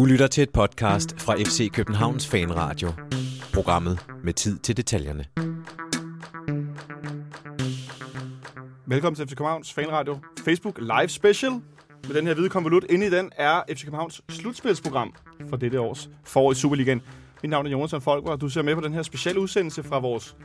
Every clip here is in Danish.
Du lytter til et podcast fra FC Københavns Fanradio. Programmet med tid til detaljerne. Velkommen til FC Københavns Fanradio Facebook Live Special. Med den her hvide konvolut inde i den er FC Københavns slutspilsprogram for dette års forår i Superligaen. Mit navn er Jonathan Folker, og du ser med på den her specielle udsendelse fra vores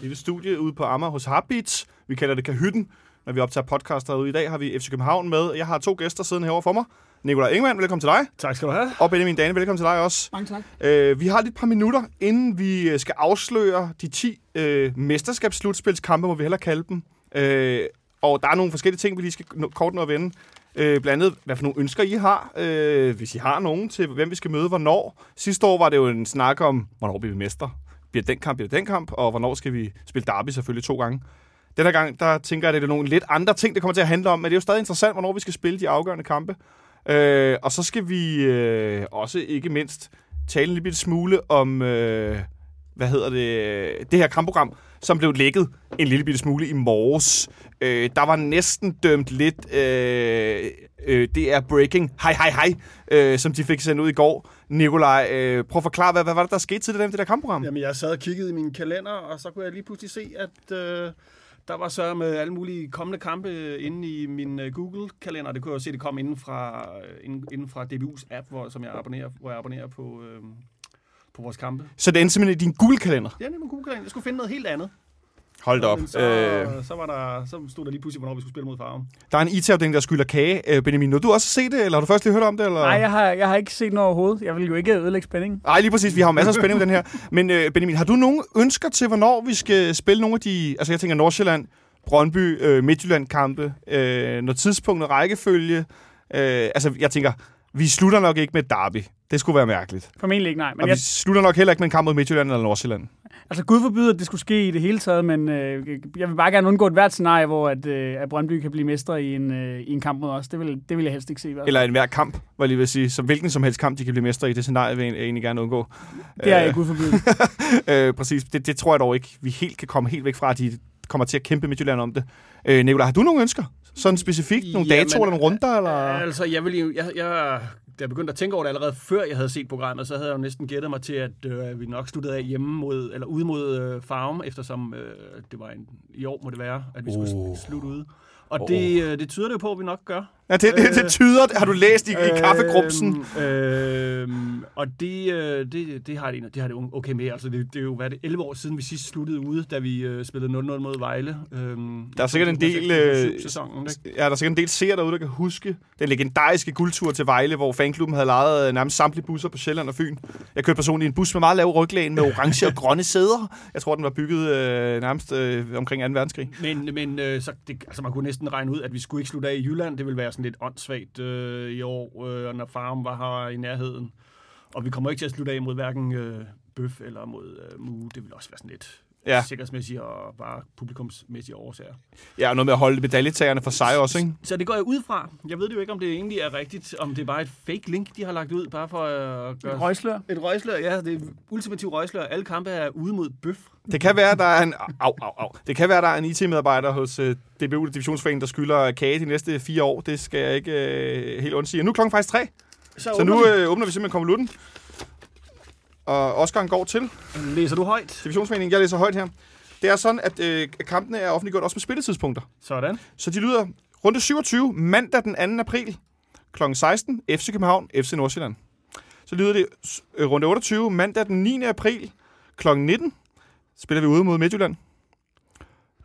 lille studie ude på Amager hos Heartbeats. Vi kalder det Kahytten, når vi optager podcast derude. I dag har vi FC København med. Jeg har to gæster siddende herovre for mig. Nikolaj Ingemann, velkommen til dig. Tak skal du have. Og Benjamin Dane, velkommen til dig også. Mange tak. Øh, vi har lidt par minutter, inden vi øh, skal afsløre de 10 øh, mesterskabsslutspilskampe, må vi hellere kalde dem. Øh, og der er nogle forskellige ting, vi lige skal kort nå at vende. Øh, blandt andet, hvad for nogle ønsker I har, øh, hvis I har nogen til, hvem vi skal møde, hvornår. Sidste år var det jo en snak om, hvornår bliver vi mester. Bliver den kamp, bliver den kamp, og hvornår skal vi spille derby selvfølgelig to gange. Den her gang, der tænker jeg, at det er nogle lidt andre ting, det kommer til at handle om, men det er jo stadig interessant, hvornår vi skal spille de afgørende kampe. Øh, og så skal vi øh, også ikke mindst tale en lille smule om, øh, hvad hedder det, det her kampprogram, som blev lækket en lille bitte smule i morges. Øh, der var næsten dømt lidt, øh, øh, det er breaking, hej hej hej, øh, som de fik sendt ud i går. Nikolaj, øh, prøv at forklare, hvad, hvad var det, der skete til det, det der kampprogram? Jamen, jeg sad og kiggede i min kalender, og så kunne jeg lige pludselig se, at øh, der var så med alle mulige kommende kampe inde i min øh, Google-kalender. Det kunne jeg jo se, det kom inden fra, øh, inden, inden fra DBU's app, hvor, som jeg abonnerer, hvor jeg abonnerer på, øh, på vores kampe. Så det endte simpelthen i din Google-kalender. Ja, det er min Google-kalender. Jeg skulle finde noget helt andet. Hold da op. Så, Øh, så, var der, så stod der lige pludselig, hvornår vi skulle spille mod Farum. der er en IT-afdeling, der skylder kage. Øh, Benjamin, nåede du også se det, eller har du først lige hørt om det? Eller? Nej, jeg har, jeg har ikke set noget overhovedet. Jeg vil jo ikke ødelægge spændingen. Nej, lige præcis. Vi har jo masser af spænding med den her. Men øh, Benjamin, har du nogle ønsker til, hvornår vi skal spille nogle af de... Altså, jeg tænker Nordsjælland, Brøndby, øh, Midtjylland-kampe, øh, noget tidspunkt, noget rækkefølge. Øh, altså, jeg tænker, vi slutter nok ikke med derby. Det skulle være mærkeligt. Formentlig ikke, nej. Men Men og jeg, vi slutter nok heller ikke med en kamp mod Midtjylland eller Nordsjælland. Altså, Gud forbyder, at det skulle ske i det hele taget, men øh, jeg vil bare gerne undgå et hvert scenarie, hvor at, øh, at Brøndby kan blive mestre i en, øh, i en kamp mod os. Det vil, det vil jeg helst ikke se. fald. Eller en hver kamp, hvor jeg lige vil sige. Så hvilken som helst kamp, de kan blive mestre i, det scenarie vil jeg egentlig gerne undgå. Det er jeg Gud forbyde. øh, præcis. Det, det tror jeg dog ikke, vi helt kan komme helt væk fra, at de kommer til at kæmpe Midtjylland om det. Øh, Nicolaj, har du nogle ønsker? Sådan specifikt? Nogle Jamen, datoer eller nogle runder? Eller? Altså, jeg vil jo- jeg, jeg, da jeg begyndte at tænke over det allerede før jeg havde set programmet, så havde jeg jo næsten gættet mig til, at øh, vi nok sluttede af hjemme mod, eller ude mod øh, Farum, eftersom øh, det var en, i år må det være, at vi skulle oh. slutte ude. Og det, øh, det tyder det jo på, at vi nok gør. Ja, det, det, det tyder, har du læst i, i kaffegrumsen? Øhm, og det, øh, det, det, har det, det har det okay med. Altså, det, det er jo hvad det, 11 år siden, vi sidst sluttede ude, da vi øh, spillede 0-0 mod Vejle. Øhm, Der er sikkert en del, øh, Sæsonen, ikke? Ja, der er sikkert en del seere derude, der kan huske den legendariske guldtur til Vejle, hvor fanklubben havde lejet øh, nærmest samtlige busser på Sjælland og Fyn. Jeg kørte personligt i en bus med meget lav ryglæn med orange og grønne sæder. Jeg tror, den var bygget øh, nærmest øh, omkring 2. verdenskrig. Men, men øh, så det, altså man kunne næsten regne ud, at vi skulle ikke slutte af i Jylland. Det ville være sådan lidt åndssvagt øh, i år, øh, når Farm var her i nærheden. Og vi kommer ikke til at slutte af mod hverken øh, Bøf eller mod øh, Mue. Det vil også være sådan lidt Ja. sikkerhedsmæssige og bare publikumsmæssige årsager. Ja, og noget med at holde medaljetagerne for sig også, ikke? Så det går jeg ud fra. Jeg ved det jo ikke, om det egentlig er rigtigt, om det er bare et fake link, de har lagt ud, bare for at gøre... Røgslør. Et røgslør, ja, det er ultimativt røgslør. Alle kampe er ude mod Bøf. Det kan være, der er en, au, au, au. Det kan være, der er en IT-medarbejder hos uh, DBU, Divisionsforeningen, der skylder kage de næste fire år. Det skal jeg ikke uh, helt undsige. Nu er klokken faktisk tre, så nu åbner uh, åbner vi simpelthen konvolutten. Og Oscar går til. Læser du højt? Divisionsforeningen. Jeg læser højt her. Det er sådan, at øh, kampene er offentliggjort også med spilletidspunkter. Sådan. Så de lyder runde 27, mandag den 2. april, kl. 16, FC København, FC Nordsjælland. Så lyder det øh, runde 28, mandag den 9. april, kl. 19, spiller vi ude mod Midtjylland.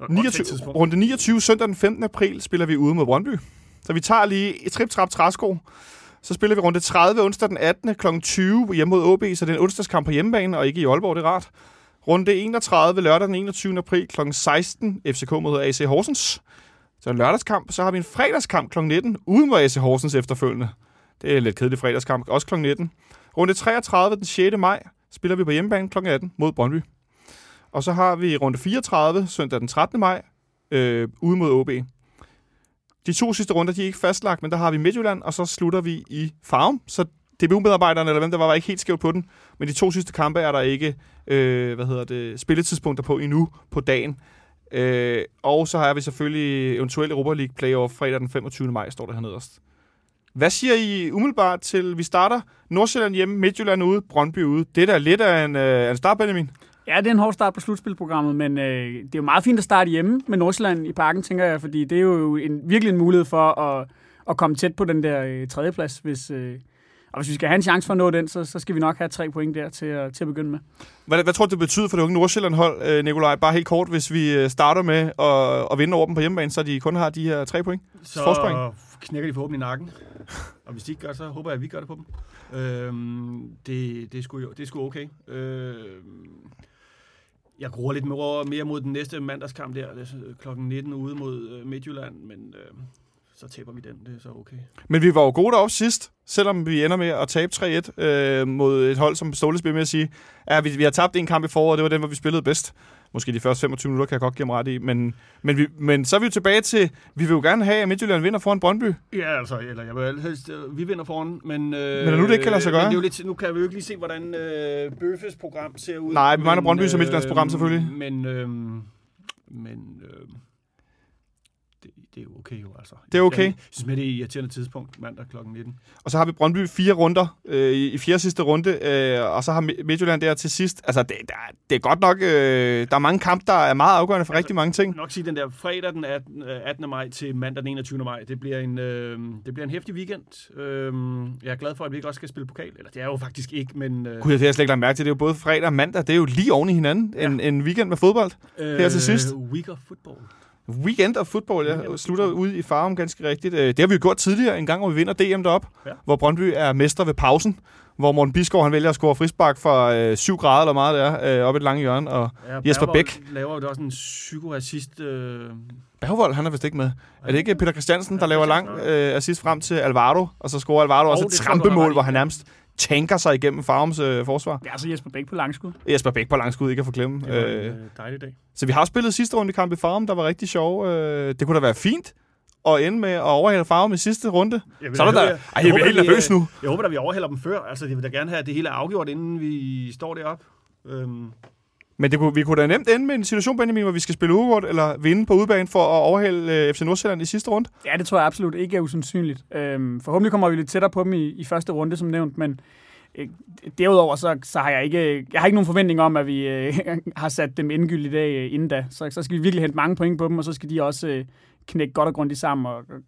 29, runde 29, søndag den 15. april, spiller vi ude mod Brøndby. Så vi tager lige et trip trap træsko. Så spiller vi runde 30 onsdag den 18. kl. 20 hjemme mod OB, så det er en onsdagskamp på hjemmebane, og ikke i Aalborg, det er rart. Runde 31 lørdag den 21. april kl. 16, FCK mod AC Horsens. Så en lørdagskamp, så har vi en fredagskamp kl. 19, uden mod AC Horsens efterfølgende. Det er en lidt kedelig fredagskamp, også kl. 19. Runde 33 den 6. maj spiller vi på hjemmebane kl. 18 mod Brøndby. Og så har vi runde 34, søndag den 13. maj, øh, ude mod OB. De to sidste runder, de er ikke fastlagt, men der har vi Midtjylland, og så slutter vi i Farum. Så DBU-medarbejderne, eller hvem der var, var ikke helt skævt på den. Men de to sidste kampe er der ikke øh, hvad hedder det, spilletidspunkter på endnu på dagen. Øh, og så har vi selvfølgelig eventuelt Europa League playoff fredag den 25. maj, står der hernede. Hvad siger I umiddelbart til, vi starter Nordsjælland hjemme, Midtjylland ude, Brøndby ude? Det er da lidt af en, øh, en start, Benjamin. Ja, det er en hård start på slutspilprogrammet, men øh, det er jo meget fint at starte hjemme med Nordsjælland i parken, tænker jeg, fordi det er jo en, virkelig en mulighed for at, at komme tæt på den der øh, tredjeplads. Hvis, øh, og hvis vi skal have en chance for at nå den, så, så skal vi nok have tre point der til at, til at begynde med. Hvad, hvad tror du, det betyder for det unge Nordsjælland-hold, øh, Nikolaj? Bare helt kort, hvis vi øh, starter med at, at vinde over dem på hjemmebane, så de kun har de her tre point. Så Forspring. knækker de forhåbentlig nakken. Og hvis de ikke gør det, så håber jeg, at vi gør det på dem. Øhm, det, det, er sgu, jo- det er sgu okay. Øhm, jeg gruer lidt mere, mere mod den næste mandagskamp der, det er øh, klokken 19 ude mod øh, Midtjylland, men øh, så taber vi den, det er så okay. Men vi var jo gode deroppe sidst, selvom vi ender med at tabe 3-1 øh, mod et hold, som Ståle spiller med at sige, at vi, vi har tabt en kamp i foråret, det var den, hvor vi spillede bedst. Måske de første 25 minutter kan jeg godt give ham ret i, men, men, vi, men så er vi jo tilbage til, vi vil jo gerne have, at Midtjylland vinder foran Brøndby. Ja, altså, eller jeg vil helst, øh, vi vinder foran, men... Øh, Men er nu det ikke kan lade sig men gøre? Det er jo lidt, nu kan vi jo ikke lige se, hvordan øh, Bøffes program ser ud. Nej, vi mangler men, Brøndby som Midtjyllands program, selvfølgelig. Men, øh, men øh, det, er okay jo, altså. Det er okay. Jeg synes med, det er irriterende tidspunkt, mandag kl. 19. Og så har vi Brøndby fire runder øh, i, fjerde sidste runde, øh, og så har Mi- Midtjylland der til sidst. Altså, det, der, det er godt nok, øh, der er mange kampe, der er meget afgørende for Altså, rigtig mange ting. nok sige, den der fredag den 18. øh, 18. maj til mandag den 21. maj, det bliver en, øh, det bliver en hæftig weekend. Øh, jeg er glad for, at vi ikke også skal spille pokal. Eller det er jo faktisk ikke, men... Øh, Gud, det har jeg slet ikke lagt mærke til. Det er jo både fredag og mandag. Det er jo lige oven i hinanden. Ja. En, en weekend med fodbold. her til sidst. Øh, week of football. Weekend of football, Weekend ja. Slutter ud i farven ganske rigtigt. Øh, Det har vi jo gjort tidligere, en gang, hvor vi vinder DM derop, Ja. hvor Brøndby er mester ved pausen, hvor Morten Bisgaard han vælger at score frispark fra øh, 7 grader eller meget der, øh, op i et lange hjørne. Og Ja, Jesper Bæk. laver jo også en psykoassist. Øh, Bergvold, han er vist ikke med. Er det ikke Peter Christiansen, der laver lang øh, assist frem til Alvaro, og så scorer Alvaro også Jo, et jeg, trampemål, hvor han nærmest tanker sig igennem Farums øh, forsvar. Det er altså Jesper Bæk på langskud. Jesper Bæk på langskud, ikke at forglemme. det var en Øh, øh, dejlig dag. Så vi har spillet sidste runde i kamp i Farum, der var rigtig sjov. Øh, det kunne da være fint at ende med at overhale Farum i sidste runde. Jeg vil Så er der jeg- Ej, jeg jeg håber, er helt nervøs øh, nu. Jeg håber, at vi overhælder dem før. Altså, jeg vil da gerne have, at det hele er afgjort, inden vi står deroppe. Øhm, Men det kunne, vi kunne da nemt ende med en situation, Benjamin, hvor vi skal spille uafgjort eller vinde på udebane for at overhale øh, FC Nordsjælland i sidste runde. Ja, det tror jeg absolut ikke er usandsynligt. Øhm, forhåbentlig kommer vi lidt tættere på dem i, i første runde, som nævnt, men øh, derudover så, så har jeg ikke, jeg har ikke nogen forventning om, at vi øh, har sat dem endegyldigt i dag øh, inden da. Så, så skal vi virkelig hente mange point på dem, og så skal de også øh, knække godt og grundigt sammen, og øh,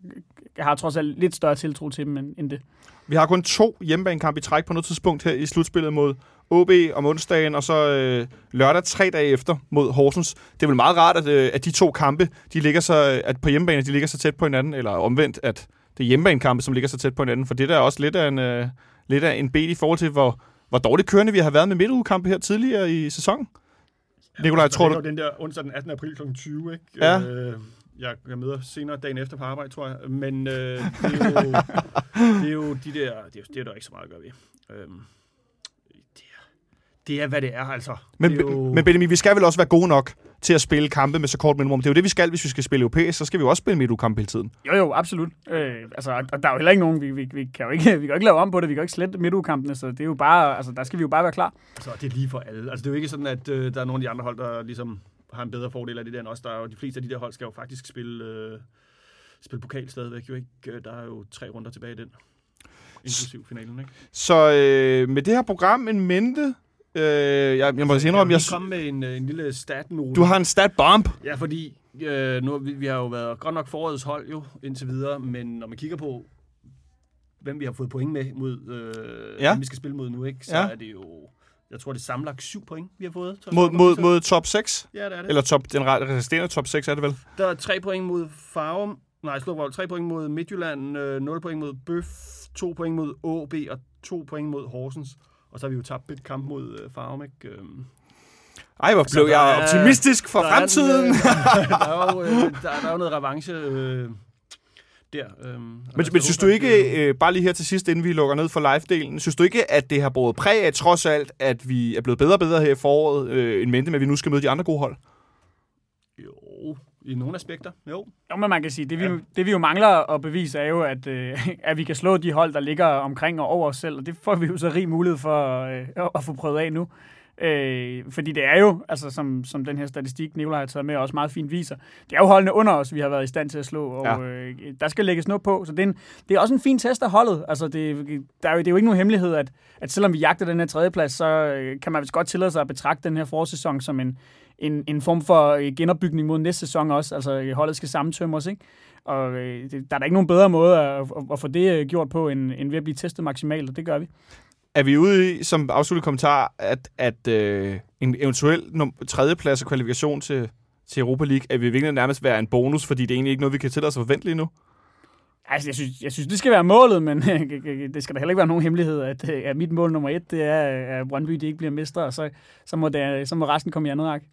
jeg har trods alt lidt større tiltro til dem end, end det. Vi har kun to hjemmebanekampe i træk på noget tidspunkt her i slutspillet mod OB om onsdagen, og så øh, lørdag tre dage efter mod Horsens. Det er vel meget rart, at, øh, at de to kampe, de ligger så, at på hjemmebane, de ligger så tæt på hinanden, eller omvendt, at det er hjemmebanekampe, som ligger så tæt på hinanden, for det der er også lidt af en, øh, lidt af en bed i forhold til, hvor, hvor dårligt kørende vi har været med midtugekampe her tidligere i sæsonen. Nikolaj, tror det du... den der onsdag den 18. april kl. 20, ikke? Ja. Øh, jeg, jeg møder senere dagen efter på arbejde, tror jeg. Men øh, det, er jo, det er jo de der... Det er, det er der ikke så meget at gøre ved. Øhm, det er, hvad det er, altså. Men, det er jo, men Benjamin, vi skal vel også være gode nok til at spille kampe med så kort mellemrum. Det er jo det, vi skal, hvis vi skal spille europæisk. Så skal vi jo også spille midtugekampe hele tiden. Jo, jo, absolut. Øh, altså, og der er jo heller ikke nogen, vi, vi, vi, kan jo ikke, vi kan jo ikke lave om på det, vi kan jo ikke slette midtugekampene, så det er jo bare, altså, der skal vi jo bare være klar. altså, det er lige for alle. Altså, det er jo ikke sådan, at øh, der er nogle af de andre hold, der ligesom har en bedre fordel af det der end os. Der er jo, de fleste af de der hold skal jo faktisk spille, øh, spille pokal stadigvæk. Jo ikke? Øh, Der er jo tre runder tilbage i den. Inklusiv finalen, ikke? Så øh, med det her program en mente, øh, jeg, jeg må sige indrømme, jeg, jeg komme med en, øh, en lille stat-note. du har en stat bomb. Ja, fordi øh, nu, vi, vi har jo været godt nok forårets hold jo indtil videre, men når man kigger på, hvem vi har fået point med mod, øh, Ja. hvem vi skal spille mod nu, ikke, så Ja. er det jo, jeg tror det er samlet syv point, vi har fået. Mod, så- mod, mod top 6. Ja, det er det. Eller top, den re- resterende top 6 er det vel? Der er tre point mod Farum, nej, slå vold, tre point mod Midtjylland, øh, 0 point mod Bøf, to point mod AB og to point mod Horsens. Og så har vi jo tabt et kamp mod øh, Farum, ikke? Øhm, Ej, hvor blev jeg er- optimistisk for der er fremtiden. en, øh, der, er jo, øh, der, der er jo noget revanche øh, der. Øh, Men, men synes du ikke, øh, bare lige her til sidst, inden vi lukker ned for live-delen, synes du ikke, at det har båret præg af, trods alt, at vi er blevet bedre og bedre her i foråret, øh, en mente med, at vi nu skal møde de andre gode hold? I nogle aspekter, jo. Jo, men man kan sige, det vi, Ja. det vi jo mangler at bevise er jo, at, øh, at vi kan slå de hold, der ligger omkring og over os selv, og det får vi jo så rig mulighed for øh, at få prøvet af nu. Øh, fordi det er jo, altså som, som den her statistik, Nicolaj har taget med, også meget fint viser, det er jo holdene under os, vi har været i stand til at slå, og Ja. ja. øh, der skal lægges noget på. Så det er, en, det er også en fin test af holdet. Altså det, der er jo, det er jo ikke nogen hemmelighed, at, at selvom vi jagter den her tredjeplads, så øh, kan man vist godt tillade sig at betragte den her forsæson som en, en, en form for øh, genopbygning mod næste sæson også. Altså øh, holdet skal sammentømmes, ikke? Og øh, der er da ikke nogen bedre måde at, at, at få det øh, gjort på, end, end ved at blive testet maksimalt, og det gør vi. Er vi ude i, som afsluttet kommentar, at, at øh, en eventuel num- tredjeplads og kvalifikation til, til Europa League, at vi virkelig nærmest være en bonus, fordi det er egentlig ikke noget, vi kan tillade os at forvente lige nu? Altså, jeg synes, jeg synes, det skal være målet, men det skal da heller ikke være nogen hemmelighed, at, at mit mål nummer et, det er, at Brøndby de ikke bliver mestre, og så, så, må det, så må resten komme i andet række.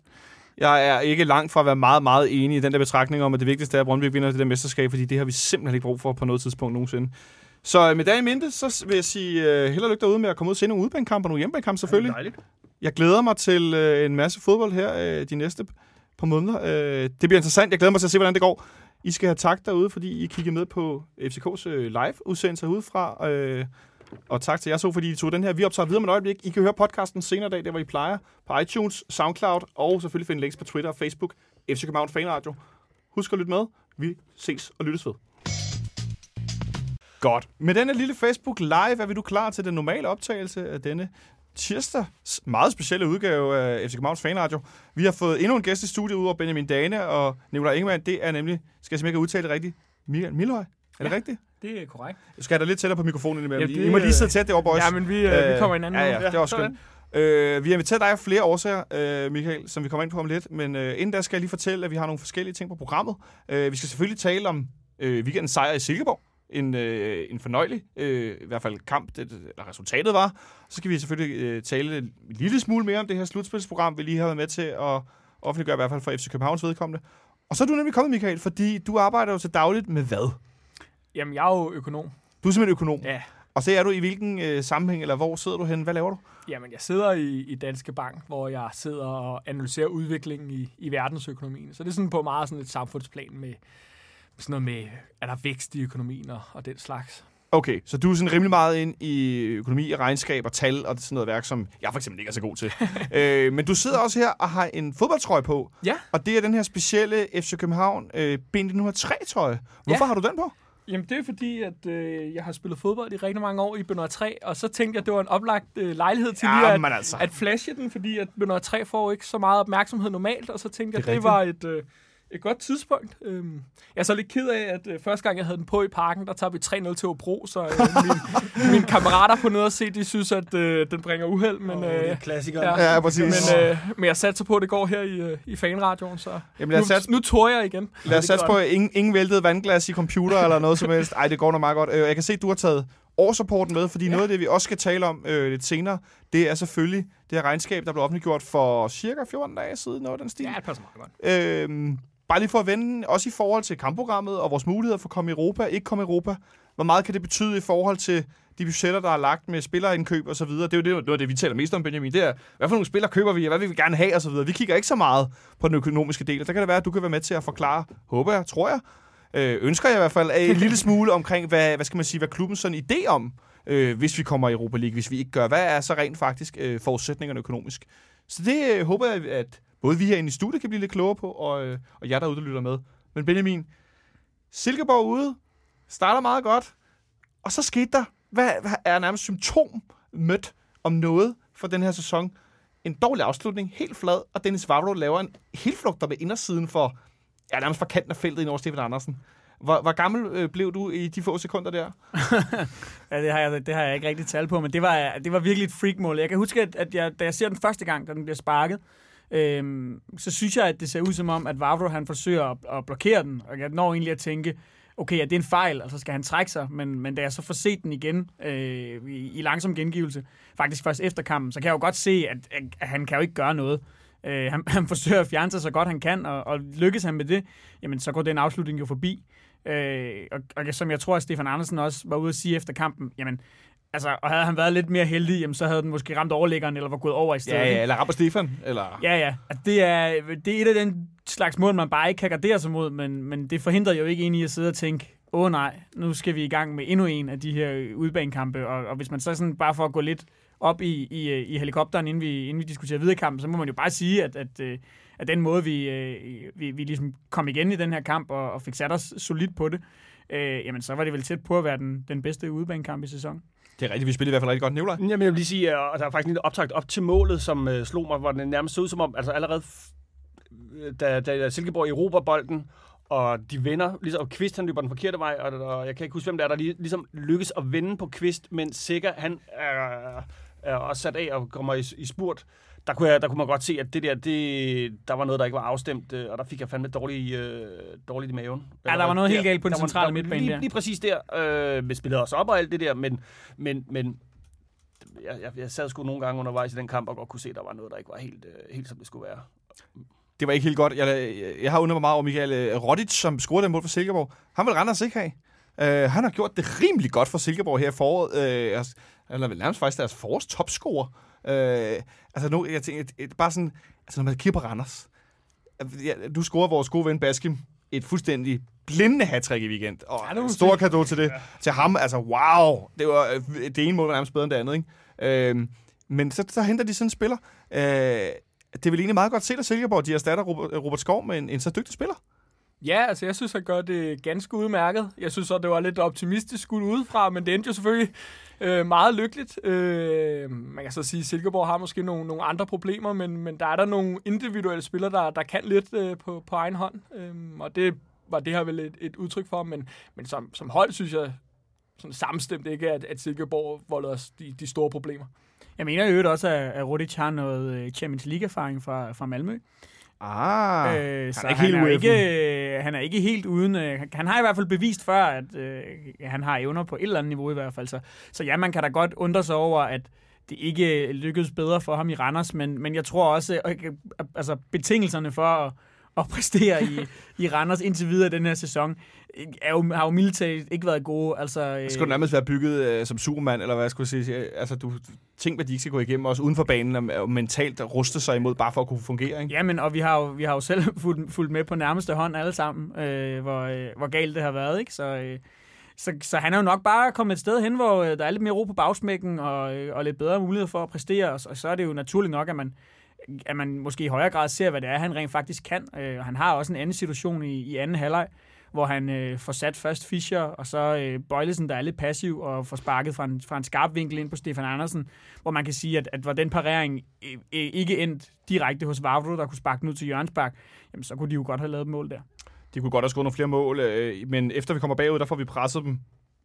Jeg er ikke langt fra at være meget, meget enig i den der betragtning om, at det vigtigste er, at Brøndby vinder det der mesterskab, fordi det har vi simpelthen ikke brug for på noget tidspunkt nogensinde. Så øh, med det i mente, så vil jeg sige uh, held og lykke derude med at komme ud og se nogle udebanekampe og nogle hjemmebanekampe selvfølgelig. Dejligt. Jeg glæder mig til øh, en masse fodbold her øh, de næste par måneder. Øh, det bliver interessant. Jeg glæder mig til at se, hvordan det går. I skal have tak derude, fordi I kiggede med på FCK's øh, live-udsendelse udefra. Øh, og tak til jer så, fordi I tog den her. Vi optager videre med et øjeblik. I kan høre podcasten senere dag, der hvor I plejer. På iTunes, Soundcloud og selvfølgelig finde links på Twitter og Facebook. FC København Fan Radio. Husk at lytte med. Vi ses og lyttes ved. Godt. Med denne lille Facebook Live er vi du klar til den normale optagelse af denne tirsdag meget specielle udgave af FC Københavns Fanradio. Vi har fået endnu en gæst i studiet ud over Benjamin Dane og Nicolai Ingemann. Det er nemlig, skal jeg simpelthen ikke udtale det rigtigt, Michael Milhøj. Er det Ja. rigtigt? Det er korrekt. Jeg skal have dig lidt tættere på mikrofonen imellem. Ja, det- I må lige sidde tæt derovre, boys. Ja, men vi, øh, vi kommer hinanden Ja, ja, det er også skønt. Øh, vi har inviteret dig af flere årsager, øh, Michael, som vi kommer ind på om lidt. Men øh, inden da skal jeg lige fortælle, at vi har nogle forskellige ting på programmet. Øh, vi skal selvfølgelig tale om øh, weekendens sejr i Silkeborg. En, øh, en fornøjelig, øh, i hvert fald kamp, det, eller resultatet var. Så skal vi selvfølgelig øh, tale en lille smule mere om det her slutspilsprogram, vi lige har været med til at offentliggøre, i hvert fald for FC Københavns vedkommende. Og så er du nemlig kommet, Michael, fordi du arbejder jo til dagligt med hvad? Jamen, jeg er jo økonom. Du er simpelthen økonom. Ja. Og så er du i hvilken øh, sammenhæng, eller hvor sidder du henne? Hvad laver du? Jamen, jeg sidder i, i Danske Bank, hvor jeg sidder og analyserer udviklingen i, i verdensøkonomien. Så det er sådan på meget sådan et samfundsplan med sådan noget med, er der vækst i økonomien og, og den slags. Okay, så du er sådan rimelig meget ind i økonomi og regnskab og tal og sådan noget værk, som jeg for eksempel ikke er så god til. øh, men du sidder også her og har en fodboldtrøje på, Ja. og det er den her specielle FC København øh, B3 Hvorfor Ja. har du den på? Jamen, det er fordi, at øh, jeg har spillet fodbold i rigtig mange år i Benoit 3, og så tænkte jeg, det var en oplagt øh, lejlighed til lige at, altså. at flashe den, fordi at Benoit 3 får ikke så meget opmærksomhed normalt, og så tænkte jeg, Det at det var et, øh, et godt tidspunkt. Øhm, jeg er så lidt ked af, at øh, første gang, jeg havde den på i parken, der tager vi 3-0 til Hobro, så øh, mine, mine kammerater på nede og se, de synes, at øh, den bringer uheld, men, Men, øh, klassikeren. ja. Ja, præcis. men, øh, men jeg satser på, at det går her i, øh, i fanradioen, så Jamen lad os satse, nu, nu tror jeg igen. lad os satse på at ingen, ingen væltet vandglas i computer eller noget som helst. Ej, det går nok meget godt. Øh, Jeg kan se, at du har taget årsrapporten med, fordi ja. noget af det, vi også skal tale om øh, lidt senere, det er selvfølgelig det her regnskab, der blev offentliggjort for cirka 14 dage siden, noget af den stil. Ja, det passer meget godt. Øhm, bare lige for at vende, også i forhold til kampprogrammet og vores muligheder for at komme i Europa, ikke komme i Europa. Hvor meget kan det betyde i forhold til de budgetter, der er lagt med spillerindkøb og så videre? Det er jo det, noget af det, vi taler mest om, Benjamin. Det er, hvad for nogle spillere køber vi, og hvad vil vi gerne have og så videre. Vi kigger ikke så meget på den økonomiske del. og Der kan det være, at du kan være med til at forklare, håber jeg, tror jeg, øh, ønsker jeg i hvert fald, en lille smule omkring, hvad, hvad skal man sige, hvad klubben sådan en idé om, øh, hvis vi kommer i Europa League, hvis vi ikke gør. Hvad er så rent faktisk øh, forudsætningerne økonomisk? Så det øh, håber jeg, at både vi herinde i studiet kan blive lidt klogere på, og, øh, og jer derude, der lytter med. Men Benjamin, Silkeborg ude, starter meget godt, og så skete der, hvad, hvad er nærmest symptom mødt om noget for den her sæson. En dårlig afslutning, helt flad, og Dennis Vavro laver en helt flugter med indersiden for, ja, nærmest fra kanten af feltet ind over Stefan Andersen. Hvor, hvor gammel øh, blev du i de få sekunder der? Ja, det har, jeg, det har jeg ikke rigtig tal på, men det var, det var virkelig et freakmål. Jeg kan huske, at, at jeg, da jeg ser den første gang, da den bliver sparket, øhm, så synes jeg, at det ser ud som om, at Vavro han forsøger at, at blokere den, og jeg når egentlig at tænke, okay, ja, det er en fejl, og så skal han trække sig, men, men da jeg så får set den igen øh, i, i langsom gengivelse, faktisk først efter kampen, så kan jeg jo godt se, at, at, at han kan jo ikke gøre noget. Øh, han, han forsøger at fjerne sig så godt han kan, og, og lykkes han med det, jamen så går den afslutning jo forbi. Øh, og, og som jeg tror, at Stefan Andersen også var ude at sige efter kampen, jamen, altså, og havde han været lidt mere heldig, jamen, så havde den måske ramt overlæggeren, eller var gået over i stedet. ikke? eller Rapper Stefan, eller... Ja, ja. At det, er, det er et af den slags mål, man bare ikke kan gardere sig mod, men, men det forhindrer jo ikke en i at sidde og tænke, åh nej, nu skal vi i gang med endnu en af de her udbanekampe, og, og hvis man så sådan bare for at gå lidt op i, i, øh, i helikopteren, inden vi, inden vi diskuterer videre kampen, så må man jo bare sige, at, at, øh, at den måde, vi, øh, vi, vi ligesom kom igen i den her kamp og, og fik sat os solidt på det, øh, jamen så var det vel tæt på at være den, den bedste udebanekamp i sæsonen. Det er rigtigt, vi spillede i hvert fald rigtig godt. Nikolaj? Jamen, jeg vil lige sige, at der er faktisk en optakt op til målet, som øh, slog mig, hvor det nærmest så ud som om, altså allerede f- øh, da, da Silkeborg erobrer bolden, og de vender, ligesom, og Kvist han løber den forkerte vej, og, og jeg kan ikke huske, hvem der er, der lige, ligesom lykkes at vende på Kvist, men Sikker, han er, er også sat af og kommer i, i spurt. Der kunne, jeg, der kunne man godt se, at det der, det, der var noget, der ikke var afstemt, øh, og der fik jeg fandme dårlig, øh, dårligt i maven. Ja, der var noget helt galt på den der centrale der midtbane lige, der. Lige præcis der. Øh, vi spillede os op og alt det der, men, men, men jeg, jeg, jeg sad sgu nogle gange undervejs i den kamp og godt kunne se, at der var noget, der ikke var helt, øh, helt som det skulle være. Det var ikke helt godt. Jeg, jeg, jeg har undret mig meget over Michael øh, Rodic, som scorede den mål for Silkeborg. Han vil Randers ikke have. Uh, han har gjort det rimelig godt for Silkeborg her i foråret. Uh, altså, han er vel nærmest faktisk deres forårs topscorer. Uh, altså, nu, jeg tænker, et, et, bare sådan, altså, når man kigger på Randers. Ja, du scorer vores gode ven Baskim et fuldstændig blindende hat i weekend. Og Ja, ja, en stor kado til det. Til ham, altså wow. Det var øh, det ene mål var nærmest bedre end det andet, ikke? Uh, men så, så henter de sådan en spiller. Uh, det er vel egentlig meget godt set af Silkeborg, de erstatter Robert, Robert Skov med en, en så dygtig spiller. Ja, altså jeg synes, han gør det ganske udmærket. Jeg synes så, det var lidt optimistisk skudt udefra, men det endte jo selvfølgelig øh, meget lykkeligt. Øh, man kan så sige, at Silkeborg har måske nogle, nogle andre problemer, men, men der er der nogle individuelle spillere, der, der kan lidt øh, på, på egen hånd. Øh, og det var det her vel et, et udtryk for, men, men som, som hold synes jeg sådan samstemt ikke, at, at Silkeborg voldede os de, de store problemer. Jeg mener jo også, at, at har noget øh, Champions League-erfaring fra, fra Malmø. Ah, Øh, så er ikke han, helt er jo ueffen. ikke, øh, han er ikke helt uden... Øh, han- han har i hvert fald bevist før, at øh, han har evner på et eller andet niveau i hvert fald. Så, så ja, man kan da godt undre sig over, at det ikke lykkedes bedre for ham i Randers, men, men jeg tror også, at, at, altså betingelserne for at, at præstere i, i Randers indtil videre den her sæson, er jo, har jo militært ikke været gode. Altså, øh, Skulle du nærmest være bygget øh, som Superman, eller hvad jeg skulle sige? Altså, du tænk, hvad de ikke skal gå igennem, også uden for banen, og, og mentalt ruste sig imod, bare for at kunne fungere, ikke? Jamen, og vi har jo, vi har jo selv fulgt, fulgt med på nærmeste hånd alle sammen, øh, hvor, øh, hvor galt det har været, ikke? Så, øh, så, så han er jo nok bare kommet et sted hen, hvor øh, der er lidt mere ro på bagsmækken, og, øh, og lidt bedre mulighed for at præstere, og, så- og så er det jo naturligt nok, at man, at man måske i højere grad ser, hvad det er, han rent faktisk kan. Øh, han har også en anden situation i, i anden halvleg, hvor han øh, får sat først Fischer, og så øh, Bøjlesen, der er lidt passiv, og får sparket fra en, fra en skarp vinkel ind på Stefan Andersen, hvor man kan sige, at, at var den parering øh, øh, ikke endt direkte hos Vavro, der kunne sparke den ud til Jørgens Bak, jamen så kunne de jo godt have lavet et mål der. De kunne godt have skåret nogle flere mål, øh, men efter vi kommer bagud, der får vi presset dem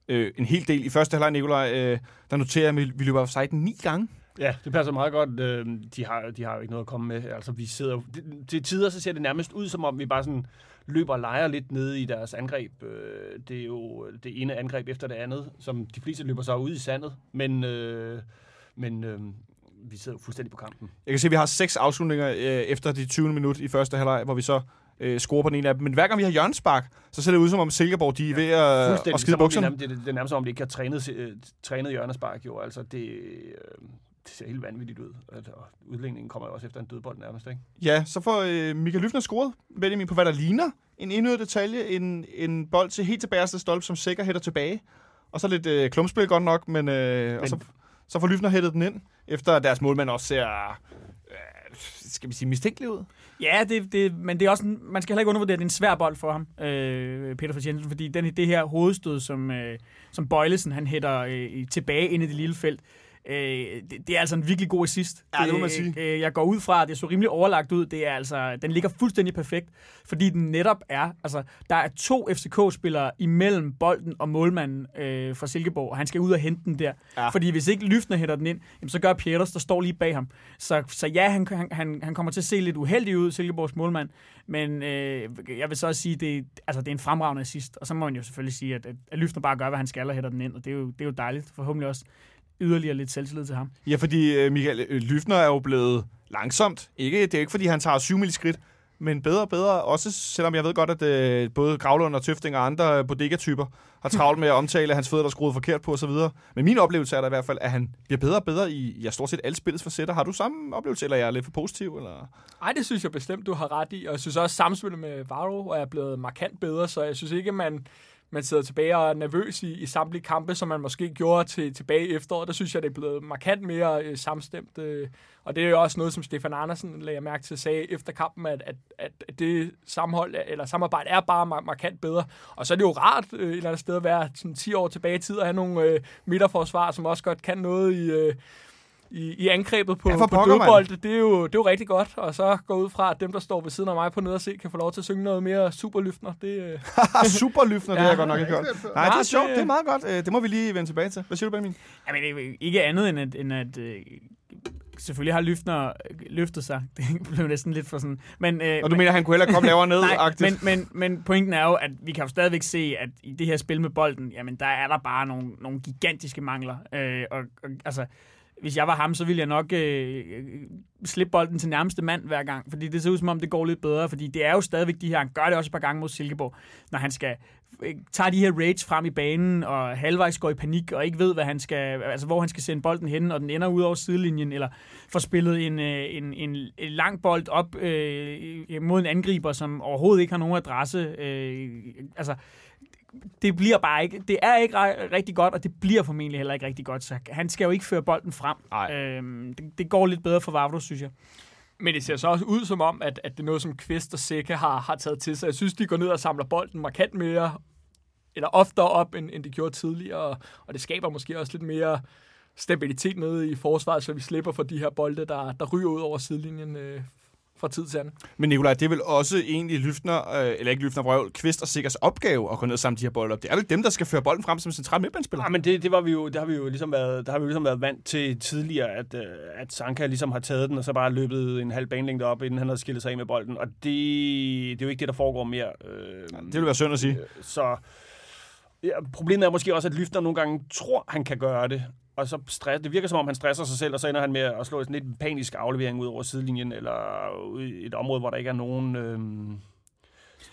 øh, en hel del. I første halvleg, Nikolaj, øh, der noterer jeg, at vi løber offside ni gange. Ja, det passer meget godt. Øh, De har, de har jo ikke noget at komme med. Altså, vi sidder det- Til tider så ser det nærmest ud, som om vi bare sådan løber og leger lidt nede i deres angreb. Øh, Det er jo det ene angreb efter det andet, som de fleste løber så ud i sandet. Men, øh, men øh, vi sidder jo fuldstændig på kampen. Jeg kan se, at vi har seks afslutninger øh, efter de 20. minut i første halvleg, hvor vi så øh, scorer på den ene af dem. Men hver gang vi har hjørnespark, så ser det ud som om Silkeborg, de er ved at, at skide bukserne. Det, det, det er nærmest som om, de ikke har trænet, øh, trænet hjørnespark. Jo. Altså, det, øh, det ser helt vanvittigt ud. Og udlægningen kommer jo også efter en dødbold nærmest. Ikke? Ja, så får øh, Michael Lyfner scoret, Benjamin, på hvad der ligner en endnu detalje. En, en bold til helt til bagerste stolpe, som sikker hætter tilbage. Og så lidt øh, klumpspil godt nok, men, øh, men... Og så, så får Lyfner hættet den ind, efter at deres målmand også ser, øh, skal vi sige, mistænkelig ud. Ja, det, det, men det er også, en- man skal heller ikke undervurdere, at det er en svær bold for ham, øh, Peter Fritz Jensen, fordi den, det her hovedstød, som, øh, som Bøjlesen han hætter øh, tilbage ind i det lille felt, øh, det, det er altså en virkelig god assist. Ja, det må man sige. Øh, jeg går ud fra, at det så rimelig overlagt ud. Det er altså, den ligger fuldstændig perfekt, fordi den netop er, altså, der er to FCK-spillere imellem bolden og målmanden øh, fra Silkeborg, og han skal ud og hente den der. Ja. Fordi hvis ikke Lyftner hætter den ind, jamen, så gør Pieters, der står lige bag ham. Så, så ja, han, han, han, han kommer til at se lidt uheldig ud, Silkeborgs målmand, men øh, jeg vil så også sige, det, altså, det er en fremragende assist, og så må man jo selvfølgelig sige, at, at, at Lyftner bare gør, hvad han skal og hætter den ind, og det er jo, det er jo dejligt, forhåbentlig også yderligere lidt selvtillid til ham. Ja, fordi øh, Michael øh, Lyfner er jo blevet langsomt. Ikke, det er jo ikke, fordi han tager 7 mil skridt, men bedre og bedre. Også selvom jeg ved godt, at øh, både Gravlund og Tøfting og andre bodega-typer har travlt med at omtale, at hans fødder der er skruet forkert på osv. Men min oplevelse er der i hvert fald, at han bliver bedre og bedre i ja, stort set alle spillets facetter. Har du samme oplevelse, eller er jeg lidt for positiv? Eller? Ej, det synes jeg bestemt, du har ret i. Og jeg synes også, at samspillet med Varo er blevet markant bedre, så jeg synes ikke, at man, man sidder tilbage og er nervøs i, i samtlige kampe, som man måske gjorde til, tilbage i efteråret. Der synes jeg, det er blevet markant mere øh, samstemt. Øh, og det er jo også noget, som Stefan Andersen lagde mærke til, sagde efter kampen, at, at, at det sammenhold, eller samarbejde er bare markant bedre. Og så er det jo rart øh, et eller andet sted at være sådan 10 år tilbage i tid og have nogle øh, midterforsvar, som også godt kan noget i... Øh, i, i angrebet på, Ja, på dødbolde, det er, jo, det er jo rigtig godt. Og så går ud fra, at dem, der står ved siden af mig på nede og se, kan få lov til at synge noget mere superlyftner. Det, øh, Superlyftner, det har jeg godt nok ikke hørt. Nej, det er sjovt. det- Det er meget godt. Øh, Det må vi lige vende tilbage til. Hvad siger du, Benjamin? Jamen, det er jo ikke andet end at, end at øh, selvfølgelig har Lyftner løftet sig. Det blev næsten lidt for sådan... Men, øh, Og du mener, han kunne heller komme lavere ned? Nej, men, men, men pointen er jo, at vi kan jo stadigvæk se, at i det her spil med bolden, jamen der er der bare nogle, nogle gigantiske mangler. Øh, og, og, altså, hvis jeg var ham, så ville jeg nok øh, øh, slippe bolden til nærmeste mand hver gang, fordi det ser ud som om, det går lidt bedre, fordi det er jo stadigvæk de her, han gør det også et par gange mod Silkeborg, når han skal øh, tage de her raids frem i banen, og halvvejs går i panik, og ikke ved, hvad han skal, altså, hvor han skal sende bolden hen, og den ender ud over sidelinjen, eller får spillet en, øh, en, en, en lang bold op øh, mod en angriber, som overhovedet ikke har nogen adresse. Øh, altså, det bliver bare ikke, det er ikke ri- rigtig godt, og det bliver formentlig heller ikke rigtig godt, så han skal jo ikke føre bolden frem. Nej. Øhm, det, det går lidt bedre for Vavro, synes jeg. Men det ser så også ud som om, at, at det er noget, som Kvist og Sække har, har taget til sig. Jeg synes, de går ned og samler bolden markant mere, eller oftere op, end, end de gjorde tidligere. Og, og det skaber måske også lidt mere stabilitet nede i forsvaret, så vi slipper for de her bolde, der, der ryger ud over sidelinjen øh, fra tid til anden. Men Nikolaj, det er vel også egentlig Lyftner, øh, eller ikke Lyftner, Vrøvl, Kvist og Sikkers opgave at gå ned og samle de her bolde op. Det er vel dem, der skal føre bolden frem som central midtbandspiller. Nej, men det, det, var vi jo, det har vi jo ligesom været, der har vi jo ligesom været vant til tidligere, at, øh, at Sanka ligesom har taget den, og så bare løbet en halv banelængde op, inden han havde skillet sig af med bolden. Og det, det er jo ikke det, der foregår mere. Øh, Det vil være synd at sige. så ja, problemet er måske også, at Lyftner nogle gange tror, han kan gøre det. Og så stress, det virker som om, han stresser sig selv, og så ender han med at slå sådan lidt panisk aflevering ud over sidelinjen, eller i et område, hvor der ikke er nogen... Øh,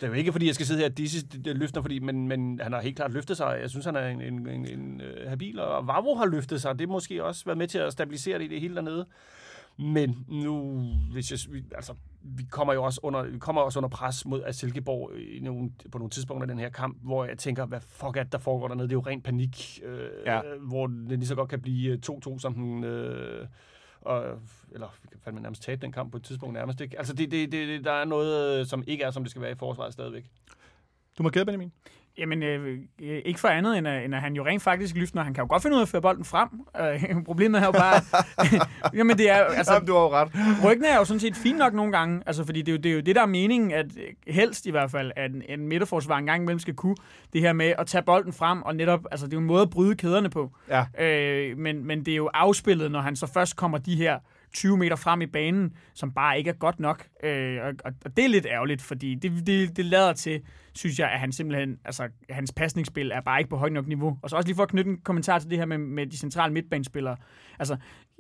det er jo ikke, fordi jeg skal sidde her og disse løfter, fordi, men, men han har helt klart løftet sig. Jeg synes, han er en, en, en, en øh, habil, og Vavro har løftet sig. Det har måske også været med til at stabilisere det i det hele dernede. Men nu, hvis jeg, vi- altså, vi kommer jo også under, vi kommer også under pres mod af Silkeborg i nogle, på nogle tidspunkter i den her kamp, hvor jeg tænker, hvad fuck er det, der foregår dernede? Det er jo ren panik, øh, Ja. hvor det lige så godt kan blive øh, 2-2, som den, øh, og, eller vi kan fandme nærmest tabe den kamp på et tidspunkt nærmest. Ikke? Altså, det, det, det, der er noget, øh, som ikke er, som det skal være i forsvaret stadigvæk. Du må gæde, Benjamin. Jamen, øh, øh, ikke for andet, end at, end at han jo rent faktisk løfter. Han kan jo godt finde ud af at føre bolden frem. Øh, problemet er jo bare... jamen, det er altså, Jamen, du har jo ret. Ryggene er jo sådan set fint nok nogle gange, altså fordi det er, jo, det er jo det, der er meningen, at helst i hvert fald, at en, en midterforsvar en gang imellem skal kunne det her med at tage bolden frem, og netop, altså det er jo en måde at bryde kæderne på. Ja. Øh, men, men det er jo afspillet, når han så først kommer de her 20 meter frem i banen, som bare ikke er godt nok. Øh, og, og, det er lidt ærgerligt, fordi det, det, det lader til, synes jeg, at han simpelthen, altså hans pasningsspil er bare ikke på højt nok niveau. Og så også lige for at knytte en kommentar til det her med, med de centrale midtbanespillere. Altså,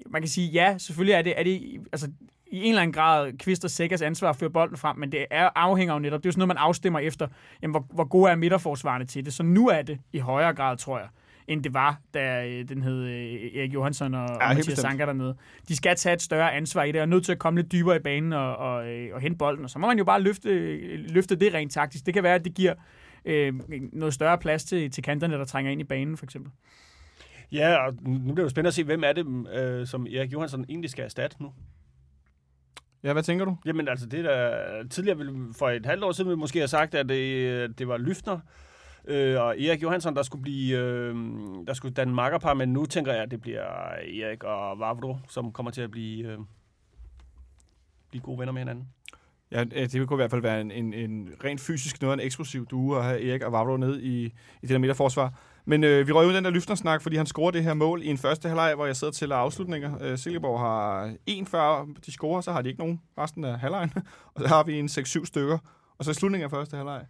man kan sige, ja, selvfølgelig er det, er det altså, i en eller anden grad Kvist og Sækkers ansvar at føre bolden frem, men det er, afhænger jo netop, det er jo sådan noget, man afstemmer efter, jamen, hvor, hvor gode er midterforsvarerne til det. Så nu er det i højere grad, tror jeg, end det var, da øh, den hed øh, Erik Johansson og, ja, og Mathias. Sanka dernede. De skal tage et større ansvar i det, og er nødt til at komme lidt dybere i banen og, og, øh, og hente bolden. Og så må man jo bare løfte, løfte det rent taktisk. Det kan være, at det giver øh, noget større plads til, til kanterne, der trænger ind i banen, for eksempel. Ja, og nu bliver det jo spændende at se, hvem er det, øh, som Erik Johansson egentlig skal erstatte nu. Ja, hvad tænker du? Jamen altså, det der tidligere ville, for et halvt år siden ville måske have sagt, at det, det var Lyftner øh, og Erik Johansson, der skulle blive, øh, der skulle danne makkerpar, men nu tænker jeg, at det bliver Erik og Vavro, som kommer til at blive, øh, blive gode venner med hinanden. Ja, øh, det kunne i hvert fald være en, en, en rent fysisk noget en eksplosiv duo at have Erik og Vavro ned i, i det der midterforsvar. Men øh, vi røg ud den der løftersnak, fordi han scorer det her mål i en første halvleg, hvor jeg sidder til afslutninger. Øh, Silkeborg har en før de scorer, så har de ikke nogen resten af halvlejen. og så har vi en 6-7 stykker. Og så i slutningen af første halvleg,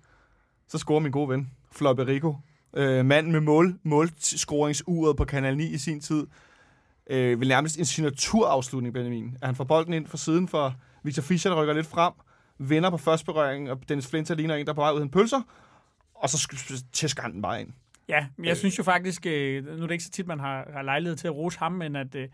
så scorer min gode ven, Floperico. Øh, manden med mål, målscoringsuret på Kanal 9 i sin tid. Øh, vil nærmest en signaturafslutning, Benjamin. At han får bolden ind fra siden for Victor Fischer, der rykker lidt frem, vinder på første berøring, og Dennis Flinter ligner en, der er på vej ud af en pølser, og så sk- tæsker han den bare ind. Ja, men jeg synes jo faktisk, øh, nu er det ikke så tit, man har, har lejlighed til at rose ham, men at, øh, at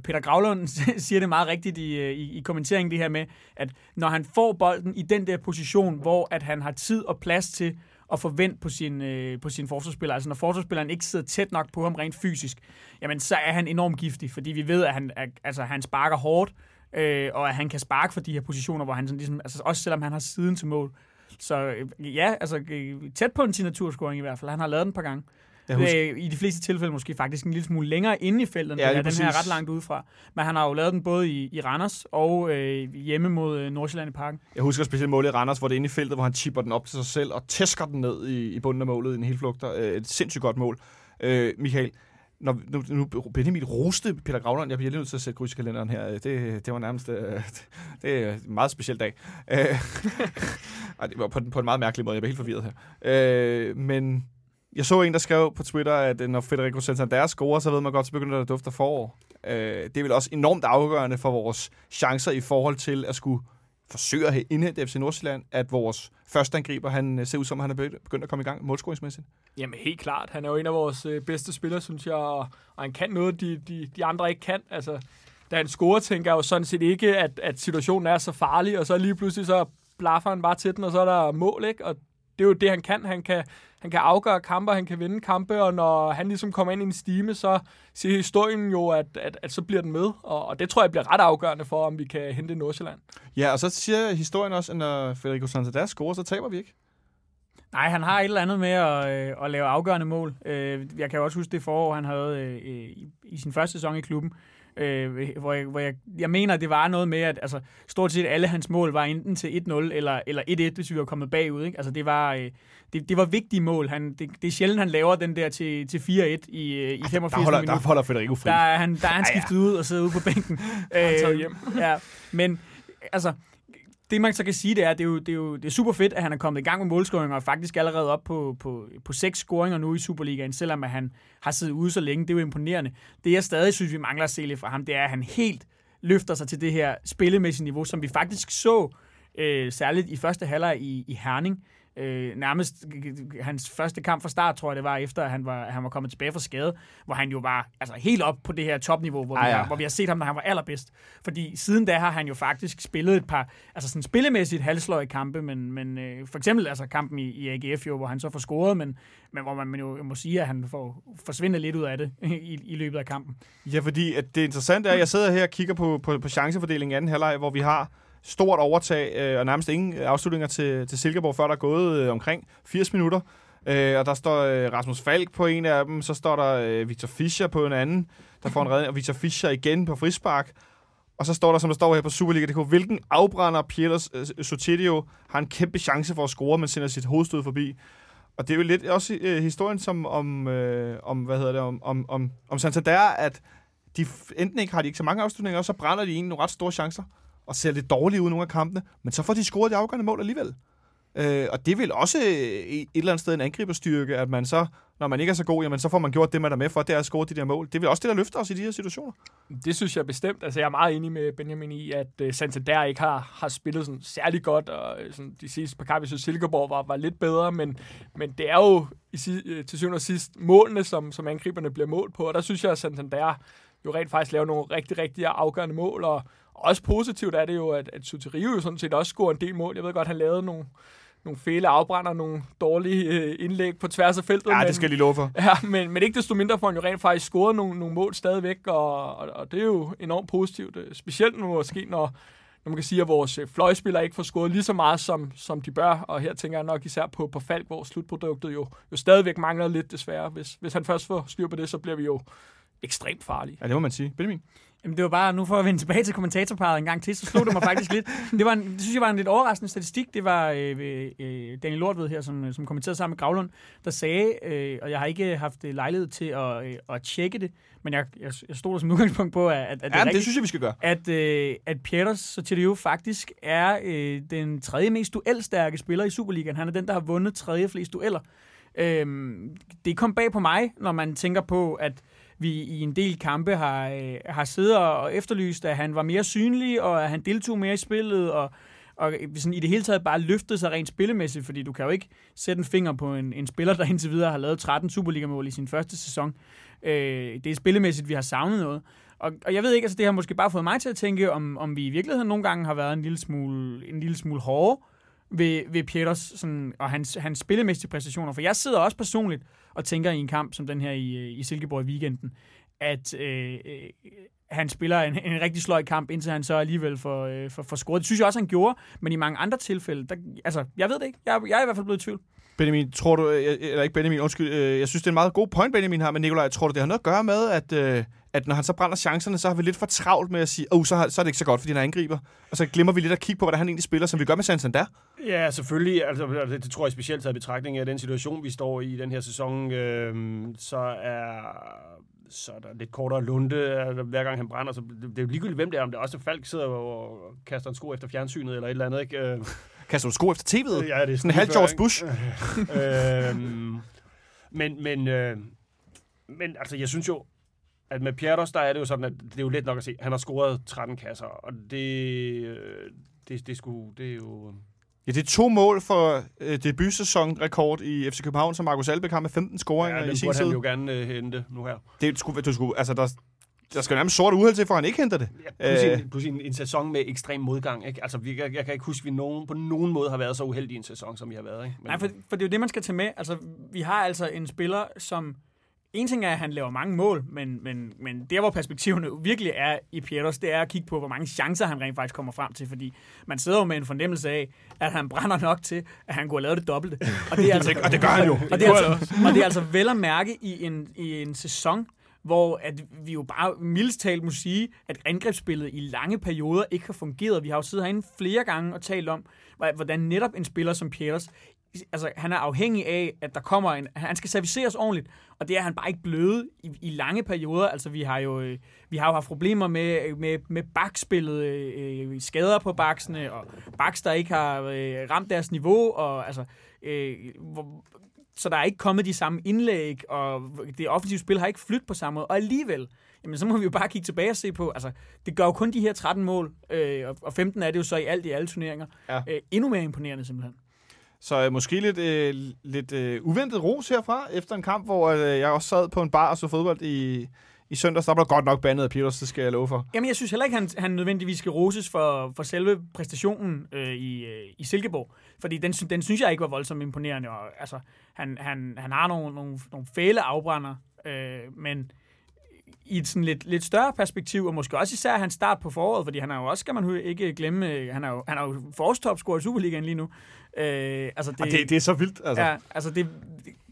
Peter Gravlund siger det meget rigtigt i, øh, i, i kommenteringen det her med, at når han får bolden i den der position, hvor at han har tid og plads til at få vendt på sin, øh, på sin forsvarsspiller. Altså når forsvarsspilleren ikke sidder tæt nok på ham rent fysisk, jamen så er han enormt giftig, fordi vi ved, at han, er, altså, han sparker hårdt, øh, og at han kan sparke for de her positioner, hvor han sådan ligesom, altså også selvom han har siden til mål. Så øh, ja, altså øh, tæt på en signaturscoring i hvert fald. Han har lavet den et par gange. Jeg husker, Øh, I de fleste tilfælde måske faktisk en lille smule længere inde i feltet, Ja, lige den her præcis. ret langt udefra. Men han har jo lavet den både i, i Randers og øh, hjemme mod øh, Nordsjælland i parken. jeg husker specielt målet i Randers, hvor det er inde i feltet, hvor han chipper den op til sig selv og tæsker den ned i, i bunden af målet i en hel flugter. Øh, et sindssygt godt mål. Øh, Michael, når, nu, nu Benjamin roste Peter Gravland. Jeg bliver lige nødt til at sætte kryds i kalenderen her. Det, det var nærmest øh, det er en meget speciel dag. Øh, det var på, på en meget mærkelig måde. Jeg blev helt forvirret her. Øh, men jeg så en, der skrev på Twitter, at øh, når Federico Santander scorer, så ved man godt, så begynder der at dufte forår. Øh, det er vel også enormt afgørende for vores chancer i forhold til at skulle forsøge at indhente FC Nordsjælland, at vores første angriber, han øh, ser ud som, han er begyndt at komme i gang målscoringsmæssigt. Jamen helt klart. Han er jo en af vores øh, bedste spillere, synes jeg, og, og han kan noget, de, de, de andre ikke kan. Altså, da han scorer, tænker jeg jo sådan set ikke, at, at situationen er så farlig, og så lige pludselig så blaffer han bare til den, og så er der mål, ikke? Og det er jo det, han kan. Han kan, han kan afgøre kampe, han kan vinde kampe, og når han ligesom kommer ind i en stime, så siger historien jo, at, at, at så bliver den med. Og, og det tror jeg bliver ret afgørende for, om vi kan hente Nordsjælland. Ja, og så siger historien også, at når Federico Santander scorer, så taber vi ikke. Nej, han har et eller andet med at, øh, at lave afgørende mål. Øh, jeg kan jo også huske det forår, han havde øh, i, i sin første sæson i klubben, øh, hvor, jeg, hvor jeg, jeg mener, det var noget med, at altså, stort set alle hans mål var enten til 1-0 eller, eller 1-1, hvis vi var kommet bagud. Ikke? Altså, det var, øh, det, det var vigtige mål. Han, det, det er sjældent, han laver den der til, til 4-1 i, øh, i 85 Der holder, minutter. der holder Federico fri. Der er han, der er han skiftet ud og sidder ude på bænken. Øh, hjem. ja, men altså, det man så kan sige, det er, det er jo, det er jo det er super fedt, at han er kommet i gang med målscoringer, og faktisk allerede op på, på, på seks scoringer nu i Superligaen, selvom at han har siddet ude så længe. Det er jo imponerende. Det jeg stadig synes, vi mangler at se lidt fra ham, det er, at han helt løfter sig til det her spillemæssige niveau, som vi faktisk så øh, særligt i første halvleg i, i Herning. Øh, nærmest hans første kamp fra start, tror jeg det var, efter at han var, han var kommet tilbage fra skade, hvor han jo var altså, helt op på det her topniveau, hvor, Ah, vi ja. har, hvor vi har set ham, når han var allerbedst. Fordi siden da har han jo faktisk spillet et par, altså sådan spillemæssigt halvsløje kampe, men, men øh, for eksempel altså kampen i, i AGF jo, hvor han så får scoret, men, men hvor man jo må sige, at han får forsvinde lidt ud af det i, i løbet af kampen. Ja, fordi at det interessante er, at jeg sidder her og kigger på, på, på chancefordelingen i anden halvleg, hvor vi har stort overtag øh, og nærmest ingen afslutninger til, til Silkeborg, før der er gået øh, omkring 80 minutter. Øh, og der står øh, Rasmus Falk på en af dem, så står der øh, Victor Fischer på en anden, der får en redning, og Victor Fischer igen på frispark. Og så står der, som der står her på Superliga.dk, hvilken afbrænder Pieters øh, Sotirio har en kæmpe chance for at score, men sender sit hovedstød forbi. Og det er jo lidt også øh, historien som om, øh, om, hvad hedder det, om, om, om, om Santander, at de enten ikke har de ikke så mange afslutninger, og så brænder de en nogle ret store chancer, og ser lidt dårligt ud nogle af kampene, men så får de scoret de afgørende mål alligevel. Øh, og det vil også øh, et eller andet sted en angriberstyrke, at man så, når man ikke er så god, jamen så får man gjort det, man er med for, det er at score de der mål. Det vil også det, der løfter os i de her situationer. Det synes jeg bestemt. Altså, jeg er meget enig med Benjamin i, at uh, Santander ikke har, har spillet sådan særlig godt, og øh, sådan, de sidste par kampe, jeg synes, Silkeborg var, var lidt bedre, men, men det er jo i, til syvende og sidst målene, som, som angriberne bliver målt på, og der synes jeg, at Santander jo rent faktisk laver nogle rigtig, rigtig afgørende mål, og også positivt er det jo, at, at Sotirio jo sådan set også scorer en del mål. Jeg ved godt, han lavede nogle, nogle fæle afbrænder, nogle dårlige øh, indlæg på tværs af feltet. Ja, men, det skal jeg lige love for. Ja, men, men ikke desto mindre får han jo rent faktisk scoret nogle, nogle mål stadigvæk, og, og, og det er jo enormt positivt. øh, Specielt nu måske, når, når man kan sige, at vores øh, fløjspillere ikke får scoret lige så meget, som, som de bør. Og her tænker jeg nok især på, på Falk, hvor slutproduktet jo, jo stadigvæk mangler lidt desværre. Hvis, hvis han først får styr på det, så bliver vi jo ekstremt farlige. Ja, det må man sige. Benjamin? Jamen, det var bare, nu for at vende tilbage til kommentatorparet en gang til, så slog det mig faktisk lidt. Det, var en, det synes jeg var en lidt overraskende statistik. Det var øh, øh, Daniel Lortved her, som, som kommenterede sammen med Gravlund, der sagde, øh, og jeg har ikke haft øh, lejlighed til at, øh, at tjekke det, men jeg, jeg, jeg stod der som udgangspunkt på, at, at det er Ja, men det rigtigt, synes jeg, vi skal gøre. at, øh, at Pieters Sotilio faktisk er øh, den tredje mest duelstærke spiller i Superligaen. Han er den, der har vundet tredje flest dueller. Øhm, det kom bag på mig, når man tænker på, at vi i en del kampe har, øh, har siddet og efterlyst, at han var mere synlig, og at han deltog mere i spillet, og, og sådan i det hele taget bare løftede sig rent spillemæssigt, fordi du kan jo ikke sætte en finger på en, en spiller, der indtil videre har lavet 13 Superliga-mål i sin første sæson. Øh, det er spillemæssigt, vi har savnet noget. Og, og jeg ved ikke, altså det har måske bare fået mig til at tænke, om, om vi i virkeligheden nogle gange har været en lille smule, en lille smule hårde ved, ved Pieters sådan, og hans, hans spillemæssige præstationer. For jeg sidder også personligt og tænker i en kamp som den her i, øh, i Silkeborg i weekenden, at øh, øh, han spiller en, en rigtig sløj kamp, indtil han så alligevel får, øh, for, får scoret. Det synes jeg også, han gjorde, men i mange andre tilfælde, der, altså, jeg ved det ikke. Jeg, jeg er i hvert fald blevet i tvivl. Benjamin, tror du, øh, eller ikke Benjamin, undskyld, øh, jeg synes, det er en meget god point, Benjamin har, men Nikolaj, tror du, det har noget at gøre med, at, øh, at når han så brænder chancerne, så har vi lidt for travlt med at sige, oh, så, har, så er det ikke så godt, fordi han angriber, og så glemmer vi lidt at kigge på, hvordan han egentlig spiller, som vi gør med Santander. Ja, selvfølgelig. Altså, det, det tror jeg specielt taget i betragtning af den situation, vi står i i den her sæson. Øh, så er så er der lidt kortere lunde, altså, hver gang han brænder. Så det, det er jo ligegyldigt, hvem det er. Om det er også Falk sidder og kaster en sko efter fjernsynet eller et eller andet. Ikke? Øh, Kaster du sko efter tv'et? Ja, det er Sådan en halv George Bush. øhm, men, men, øh, men altså, jeg synes jo, at med Pjerdos, der er det jo sådan, at det er jo let nok at se. Han har scoret 13 kasser, og det, øh, det, det, skulle, det er jo... Ja, det er to mål for øh, debutsæsonrekord i FC København, som Markus Albeck har med 15 scoringer Ja, i det sin burde han tid. jo gerne øh, hente nu her. Det skulle, du skulle, altså, der, der skal nærmest sort uheld til, for han ikke henter det. Ja, plus, Øh. en, plus en, en sæson med ekstrem modgang. Ikke? Altså, vi, jeg, jeg kan ikke huske, at vi nogen, på nogen måde har været så uheldige i en sæson, som vi har været. Ikke? Men, Nej, for, for det er jo det, man skal tage med. Altså, vi har altså en spiller, som... En ting er, at han laver mange mål, men, men, men der, hvor perspektiverne virkelig er i Pieters, det er at kigge på, hvor mange chancer han rent faktisk kommer frem til, fordi man sidder jo med en fornemmelse af, at han brænder nok til, at han kunne have lavet det dobbelte. Og det, er altså, Og det gør han jo. og det, er altså, og det er altså vel at mærke i en, i en sæson, hvor at vi jo bare mildest talt må sige, at angrebsspillet i lange perioder ikke har fungeret. Vi har jo siddet herinde flere gange og talt om, hvordan netop en spiller som Pieters, altså han er afhængig af, at der kommer en, han skal serviceres ordentligt, og det er han bare ikke blevet i, i lange perioder. Altså vi har jo, øh, vi har jo haft problemer med, med, med bakspillet, øh, skader på baksene, og baks, der ikke har øh, ramt deres niveau, og altså, øh, hvor, så der er ikke kommet de samme indlæg, og det offensive spil har ikke flyttet på samme måde. Og alligevel, jamen så må vi jo bare kigge tilbage og se på, altså det gør jo kun de her 13 mål, øh, og- og 15 er det jo så i alt i alle turneringer. Ja. Øh, endnu mere imponerende simpelthen. Så øh, måske lidt, øh, lidt øh, uventet ros herfra, efter en kamp, hvor øh, jeg også sad på en bar og så fodbold i, i søndags. Der blev godt nok bandet af Peters, det skal jeg love for. Jamen, jeg synes heller ikke, han, han nødvendigvis skal roses for, for selve præstationen øh, i, øh, i Silkeborg. Fordi den, den synes jeg ikke var voldsomt imponerende. Og, altså, han, han, han har nogle, nogle, nogle fæle afbrænder, øh, men i et sådan lidt, lidt større perspektiv, og måske også især hans start på foråret, fordi han er jo også, skal man ikke glemme, øh, han er jo, han er jo forårstopscorer i Superligaen lige nu. Øh, altså det, Og det, det er så vildt, altså. Ja, altså det,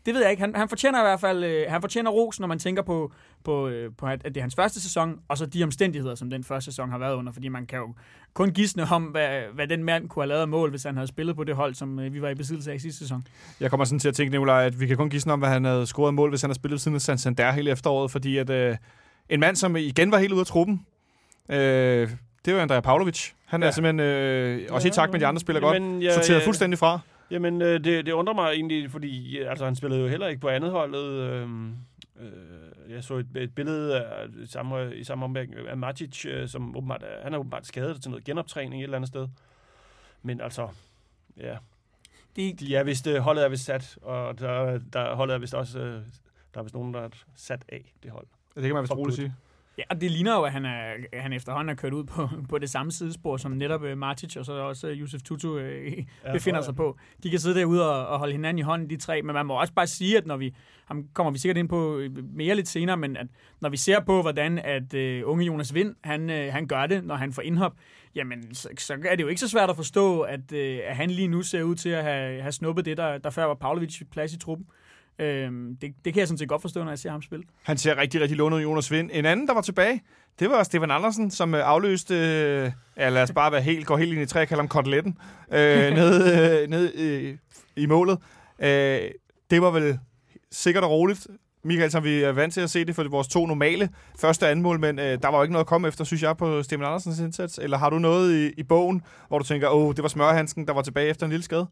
det ved jeg ikke. Han, han fortjener i hvert fald øh, han fortjener ros, når man tænker på, på, øh, på, at det er hans første sæson, og så de omstændigheder, som den første sæson har været under. Fordi man kan jo kun gisne om, hvad, hvad den mand kunne have lavet af mål, hvis han havde spillet på det hold, som øh, vi var i besiddelse af i sidste sæson. Jeg kommer sådan til at tænke, Nicolaj, at vi kan kun gisne om, hvad han havde scoret mål, hvis han havde spillet siden af Santander hele efteråret, fordi at øh, en mand, som igen var helt ude af truppen, øh, det var Andrea Pavlovic. Han er Ja. simpelthen, øh, også i takt med de andre spiller godt, Jamen, ja, sorteret ja. fuldstændig fra. Jamen, øh, det, det undrer mig egentlig, fordi ja, altså, han spillede jo heller ikke på andet holdet. Øh, øh, jeg så et, et billede af, i samme, i samme omgang af Matic, øh, som åbenbart er, han er åbenbart skadet til noget genoptræning et eller andet sted. Men altså, ja, Det, de er vist, øh, holdet er vist sat, og der, der holdet er vist også, øh, der er vist nogen, der er sat af det hold. Det kan man vist roligt sige. Ja, og det ligner jo, at han, er, han efterhånden er kørt ud på, på det samme sidespor, som netop øh, Martic og så også øh, Yusuf Tutu øh, Ja, befinder sig på. De kan sidde derude og, og holde hinanden i hånden, de tre, men man må også bare sige, at når vi, ham kommer vi sikkert ind på mere lidt senere, men at når vi ser på, hvordan at øh, unge Jonas Vind, han, øh, han gør det, når han får indhop, jamen så, så er det jo ikke så svært at forstå, at, øh, at han lige nu ser ud til at have, have snuppet det, der, der før var Pavlovic plads i truppen. Øhm, det, det kan jeg sådan set godt forstå, når jeg ser ham spille. Han ser rigtig, rigtig lånet Jonas Vind. En anden, der var tilbage, det var Stefan Andersen, som øh, afløste, øh, ja lad os bare være helt, går helt ind i træ, kalder ham koteletten, øh, nede, øh, nede øh, i målet. Øh, det var vel sikkert og roligt. Michael, som vi er vant til at se det for vores to normale første og anden mål, men øh, der var jo ikke noget at komme efter, synes jeg, på Stefan Andersens indsats. Eller har du noget i, i bogen, hvor du tænker, åh, det var smørhandsken, der var tilbage efter en lille skade?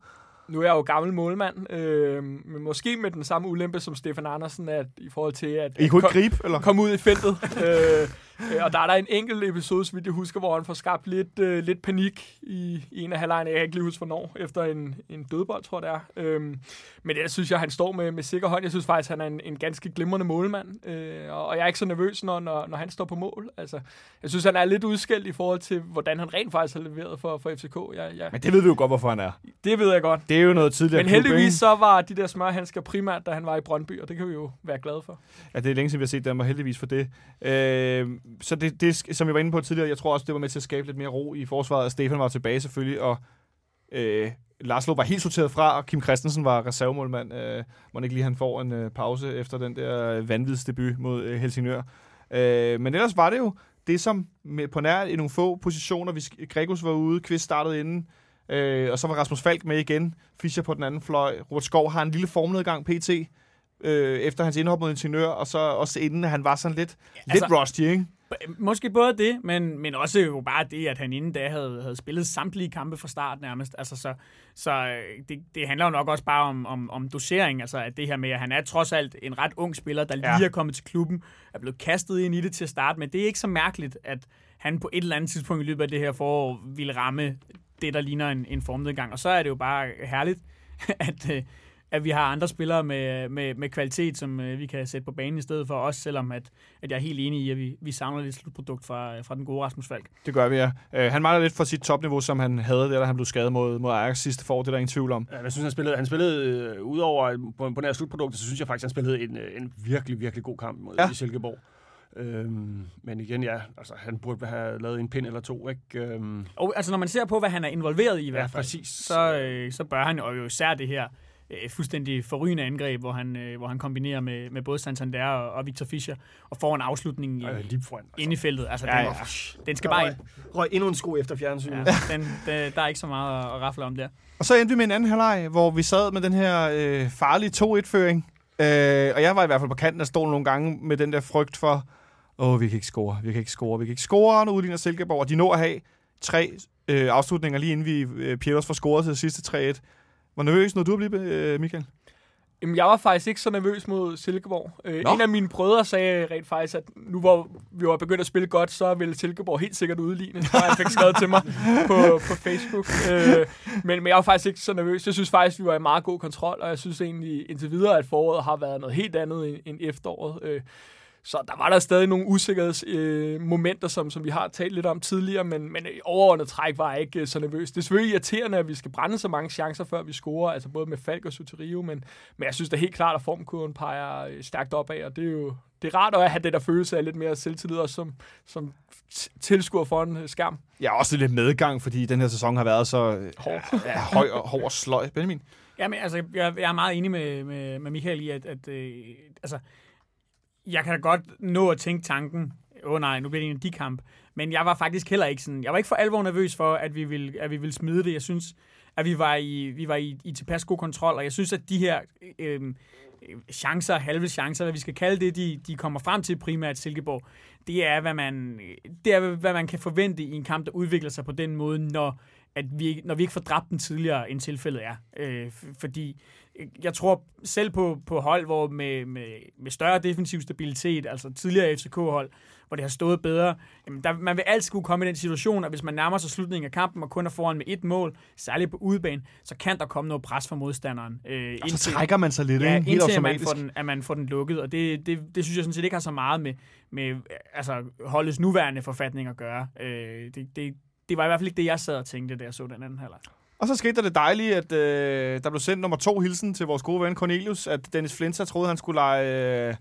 Nu er jeg jo gammel målmand, øh, men måske med den samme ulempe som Stefan Andersen, at i forhold til at I kunne kom- gribe, eller? komme ud i feltet. øh, Øh, og der er der en enkelt episode, så vidt jeg husker, hvor han får skabt lidt, øh, lidt panik i, i en af halvlejene. Jeg kan ikke lige huske, hvornår. Efter en, en dødbold, tror jeg det er. Øhm, men det synes jeg, han står med, med sikker hånd. Jeg synes faktisk, han er en, en ganske glimrende målmand. Øh, og, og jeg er ikke så nervøs, når, når, når han står på mål. Altså, jeg synes, han er lidt udskældt i forhold til, hvordan han rent faktisk har leveret for, for FCK. Jeg, jeg, Men det ved vi jo godt, hvorfor han er. det ved jeg godt. Det er jo noget tidligere Men klub, heldigvis ikke? så var de der smørhandsker primært, da han var i Brøndby, og det kan vi jo være glade for. Ja, det er længe siden, vi har set dem, og heldigvis for det. Øh, så det, det, som jeg var inde på tidligere, jeg tror også, det var med til at skabe lidt mere ro i forsvaret, og Stefan var tilbage selvfølgelig, og øh, Laszlo var helt sorteret fra, og Kim Christensen var reservemålmand. Øh, må ikke lige han får en øh, pause efter den der vanvidsdebut mod øh, Helsingør. Øh, men ellers var det jo det, som med, på nær i nogle få positioner, vi, Gregus var ude, Kvist startede inden, øh, og så var Rasmus Falk med igen, Fischer på den anden fløj, Robert Skov har en lille formnedgang pt., øh, efter hans indhop mod Ingeniør, og så også inden han var sådan lidt, ja, altså- lidt rusty, ikke? Måske både det, men, men også jo bare det, at han inden da havde, havde spillet samtlige kampe fra start nærmest. Altså, så så øh, det, det handler jo nok også bare om, om, om dosering, altså at det her med, at han er trods alt en ret ung spiller, der lige Ja. er kommet til klubben, er blevet kastet ind i det til at starte med. Det er ikke så mærkeligt, at han på et eller andet tidspunkt i løbet af det her forår ville ramme det, der ligner en, en formnedgang. Og så er det jo bare herligt, at, øh, at vi har andre spillere med, med, med kvalitet, som øh, vi kan sætte på banen i stedet for os, selvom at, at jeg er helt enig i, at vi, vi savner lidt slutprodukt fra, fra den gode Rasmus Falk. Det gør vi, ja. Øh, han mangler lidt for sit topniveau, som han havde der, da han blev skadet mod, mod Ajax sidste forår. Det er der ingen tvivl om. Ja, jeg synes, han spillede, han spillede øh, udover på, på den her slutprodukt, så synes jeg faktisk, han spillede en, en virkelig, virkelig god kamp mod Ja. ja. Silkeborg. Øhm, men igen, ja, altså, han burde have lavet en pind eller to, ikke? Øhm, Og altså, når man ser på, hvad han er involveret i i hvert fald, præcis. så, øh, så bør han, og jo især det her øh, fuldstændig forrygende angreb, hvor han, øh, hvor han kombinerer med, med både Santander og, og Victor Fischer, og får en afslutning i, øh, lige foran. Altså. inde i feltet. Altså, Ja, den, ja. den skal bare ind. røg, røg endnu en sko efter fjernsynet. Ja, den, den, der er ikke så meget at, at rafle om der. Og så endte vi med en anden halvleg, hvor vi sad med den her øh, farlige 2-1-føring. Øh, og jeg var i hvert fald på kanten af stolen nogle gange med den der frygt for, åh, vi kan ikke score, vi kan ikke score, vi kan ikke score, når udligner Silkeborg. Og de når at have tre øh, afslutninger lige inden vi øh, Pieters får scoret til det sidste 3-1. Hvor nervøs når du at blive, øh, Michael? Jamen, jeg var faktisk ikke så nervøs mod Silkeborg. Øh, Nå. en af mine brødre sagde rent faktisk, at nu hvor vi var begyndt at spille godt, så ville Silkeborg helt sikkert udligne. Og han fik skrevet til mig på, på Facebook. Øh, men, men jeg var faktisk ikke så nervøs. Jeg synes faktisk, vi var i meget god kontrol, og jeg synes egentlig indtil videre, at foråret har været noget helt andet end, end efteråret. Øh, så der var der stadig nogle usikkerhedsmomenter, øh, momenter, som, som vi har talt lidt om tidligere, men, men i overordnet træk var jeg ikke øh, så nervøs. Det er selvfølgelig irriterende, at vi skal brænde så mange chancer, før vi scorer, altså både med Falk og Soterio, men, men jeg synes da helt klart, at formkurven peger øh, stærkt opad, og det er jo det er rart at have den der følelse af lidt mere selvtillid, også som, som tilskuer foran øh, skærm. Jeg er også lidt medgang, fordi den her sæson har været så øh, Hård. ja, høj og hård og sløj. Benjamin? Ja, men altså, jeg, jeg er meget enig med, med, med Michael i, at, at øh, altså, jeg kan da godt nå at tænke tanken, åh oh, nej, nu bliver det en energikamp, men jeg var faktisk heller ikke sådan, jeg var ikke for alvor nervøs for, at vi ville, at vi ville smide det. Jeg synes, at vi var i, vi var i, i tilpas god kontrol, og jeg synes, at de her øh, øh, chancer, halve chancer, hvad vi skal kalde det, de, de kommer frem til primært Silkeborg, det er, hvad man, det er, hvad man kan forvente i en kamp, der udvikler sig på den måde, når, at vi, når vi ikke får dræbt den tidligere, end tilfældet er. Øh, fordi øh, jeg tror selv på, på hold, hvor med, med, med større defensiv stabilitet, altså tidligere FCK-hold, hvor det har stået bedre, jamen der, man vil altid kunne komme i den situation, at hvis man nærmer sig slutningen af kampen og kun er foran med et mål, særligt på udebane, så kan der komme noget pres fra modstanderen. Øh, Og så trækker man sig lidt, Ja, ikke? Helt indtil at man, får den, at man får den lukket, og det, det, det synes jeg sådan set ikke har så meget med, med altså, holdets nuværende forfatning at gøre. Øh, det, det, det var i hvert fald ikke det, jeg sad og tænkte, da jeg så den anden halvleg. Og så skete der det dejlige, at øh, der blev sendt nummer to hilsen til vores gode ven Cornelius, at Dennis Flinter troede, han skulle lege, øh,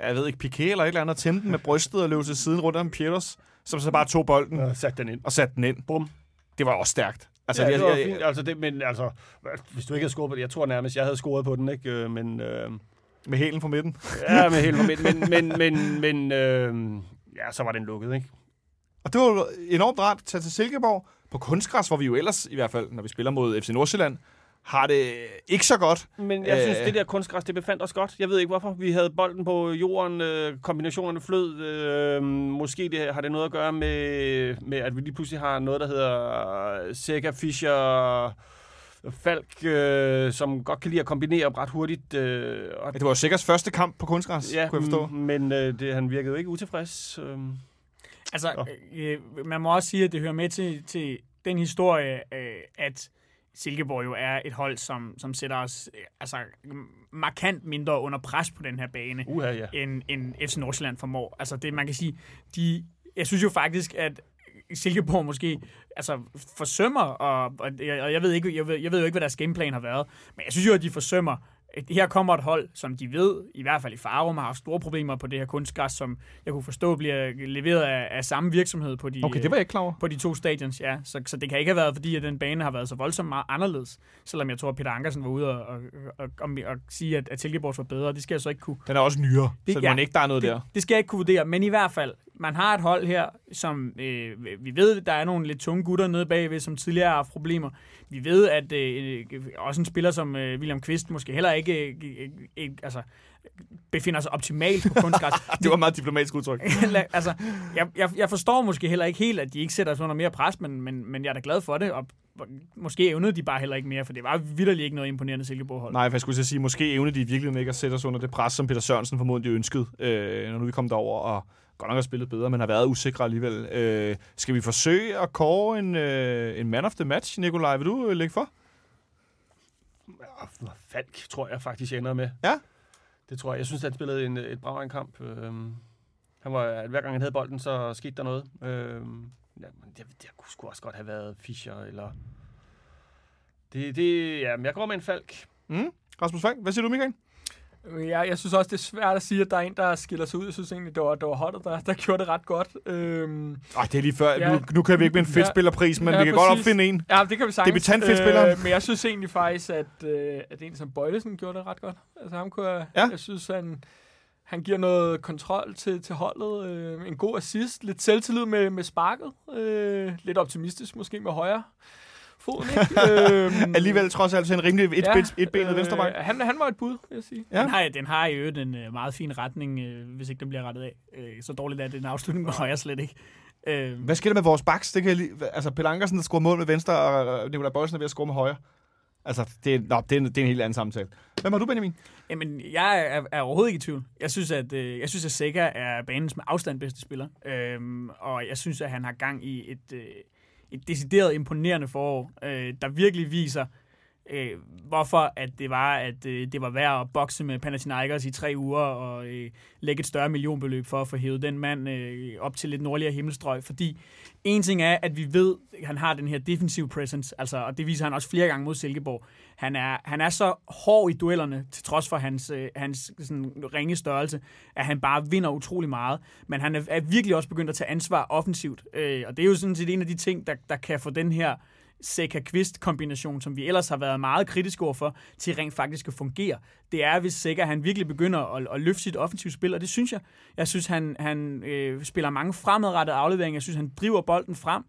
jeg ved ikke, piqué eller et eller andet, tænde den med brystet og løbe til siden rundt om Pieters, som så bare tog bolden Ja, sat den ind. og satte den ind. Bum. Det var også stærkt. Altså, Altså, ja, jeg, det var jeg, fint. Altså, det, men altså, hvis du ikke havde scoret på det, jeg tror nærmest, jeg havde scoret på den, ikke? Øh, Men, øh, med hælen på midten. ja, med helt men, men, men, men, men øh, ja, så var den lukket, ikke? Og det var enormt rart at tage til Silkeborg på kunstgræs, hvor vi jo ellers, i hvert fald, når vi spiller mod FC Nordsjælland, har det ikke så godt. Men jeg synes, Øh. det der kunstgræs, det befandt os godt. Jeg ved ikke hvorfor. Vi havde bolden på jorden, øh, kombinationerne flød. Øh, måske det, har det noget at gøre med, med, at vi lige pludselig har noget, der hedder Sega Fischer Falk, øh, som godt kan lide at kombinere ret hurtigt. Øh, og, Det var jo sikkert første kamp på kunstgræs, ja, kunne jeg forstå. men øh, det, han virkede jo ikke utilfreds. Øh. Altså, øh, man må også sige, at det hører med til, til den historie, øh, at Silkeborg jo er et hold, som, som sætter os øh, altså, markant mindre under pres på den her bane, Uha, ja. end, end FC Nordsjælland formår. Altså, det man kan sige, de, jeg synes jo faktisk, at Silkeborg måske altså, forsømmer, og, og, jeg, og jeg, ved ikke, jeg, ved, jeg ved jo ikke, hvad deres gameplan har været, men jeg synes jo, at de forsømmer her kommer et hold, som de ved, i hvert fald i Farum, har haft store problemer på det her kunstgræs, som jeg kunne forstå bliver leveret af, af samme virksomhed på de, Okay, det var jeg ikke klar over. på de to stadions, ja. Så, så det kan ikke have været, fordi at den bane har været så voldsomt meget anderledes. Selvom jeg tror, at Peter Ankersen var ude og, og, og, og, og sige, at, at Silkeborg var bedre. Det skal jeg så ikke kunne. Den er også nyere, Det- så ja, man ikke, der er noget det, der. Det skal jeg ikke kunne vurdere, men i hvert fald, man har et hold her, som øh, vi ved, der er nogle lidt tunge gutter nede bagved, som tidligere har haft problemer. Vi ved, at øh, også en spiller som øh, William Kvist måske heller ikke øh, øh, altså, befinder sig optimalt på kunstgræs. Det var et meget diplomatisk udtryk. Altså, jeg, jeg, jeg forstår måske heller ikke helt, at de ikke sætter sig under mere pres, men, men, men jeg er da glad for det, og måske evnede de bare heller ikke mere, for det var vidderligt ikke noget imponerende Silkeborg-hold. Nej, for jeg skulle at sige, måske evne de virkelig ikke at sætte os under det pres, som Peter Sørensen formodentlig ønskede, øh, når nu vi kom derover og godt nok har spillet bedre, men har været usikre alligevel. Øh, skal vi forsøge at kåre en, øh, en man of the match, Nikolaj? Vil du øh, lægge for? Falk, tror jeg faktisk, jeg ender med. Ja. Det tror jeg. Jeg synes, han spillede en, et bra kamp. Øhm, han var, hver gang han havde bolden, så skete der noget. Øhm, ja, men det, det kunne sgu også godt have været Fischer, eller... Det, det, ja, men jeg går med en Falk. Mm? Rasmus Falk, hvad siger du, Michael? Ja, jeg synes også, det er svært at sige, at der er en, der skiller sig ud. Jeg synes egentlig, det var, det var holdet, der, der gjorde det ret godt. Øhm, Ej, det er lige før. Ja. Nu, nu kan vi ikke med en fedtspillerpris, men Ja, vi kan godt præcis. opfinde en. ja, det kan vi sagtens. Debutantfestspiller. Øh, men jeg synes egentlig faktisk, at, øh, at en som Bøjlesen gjorde det ret godt. Altså ham kunne jeg, Ja. jeg synes, han, han giver noget kontrol til, til holdet. Øh, en god assist, lidt selvtillid med, med sparket. Øh, lidt optimistisk måske med højre foden, ikke? øhm, Alligevel trods alt en rimelig et, ja, et, et benet øh, venstreback. Han, han var et bud, vil jeg sige. Ja. Den, har, den har i øvrigt en øh, meget fin retning, øh, hvis ikke den bliver rettet af. Øh, så dårligt er det en afslutning med højre slet ikke. Øh, Hvad sker der med vores backs? Det kan jeg lige, altså, Pelle Ankersen, der scorer mål med venstre, og Nikolaj Bøjsen er ved at score med højre. Altså, det er, nå, det er, en, det er en helt anden samtale. Hvem har du, Benjamin? Jamen, jeg er, er overhovedet ikke i tvivl. Jeg synes, at, øh, jeg synes, at Sega er banens med afstand bedste spiller. Øhm, og jeg synes, at han har gang i et, øh, et decideret imponerende forår, øh, der virkelig viser, øh, hvorfor at det var, at øh, det var værd at bokse med Panathinaikos i tre uger og øh, lægge et større millionbeløb for at få hævet den mand øh, op til lidt nordligere himmelstrøg. Fordi en ting er, at vi ved, at han har den her defensive presence, altså, og det viser han også flere gange mod Silkeborg. Han er, han er så hård i duellerne, til trods for hans, øh, hans sådan, ringe størrelse, at han bare vinder utrolig meget. Men han er, er virkelig også begyndt at tage ansvar offensivt. Øh, og det er jo sådan set en af de ting, der, der kan få den her Seca Kvist kombination, som vi ellers har været meget kritiske overfor, til rent faktisk at fungere. Det er, hvis Seca han virkelig begynder at, at løfte sit offensive spil, og det synes jeg. Jeg synes, han, han øh, spiller mange fremadrettede afleveringer. Jeg synes, han driver bolden frem.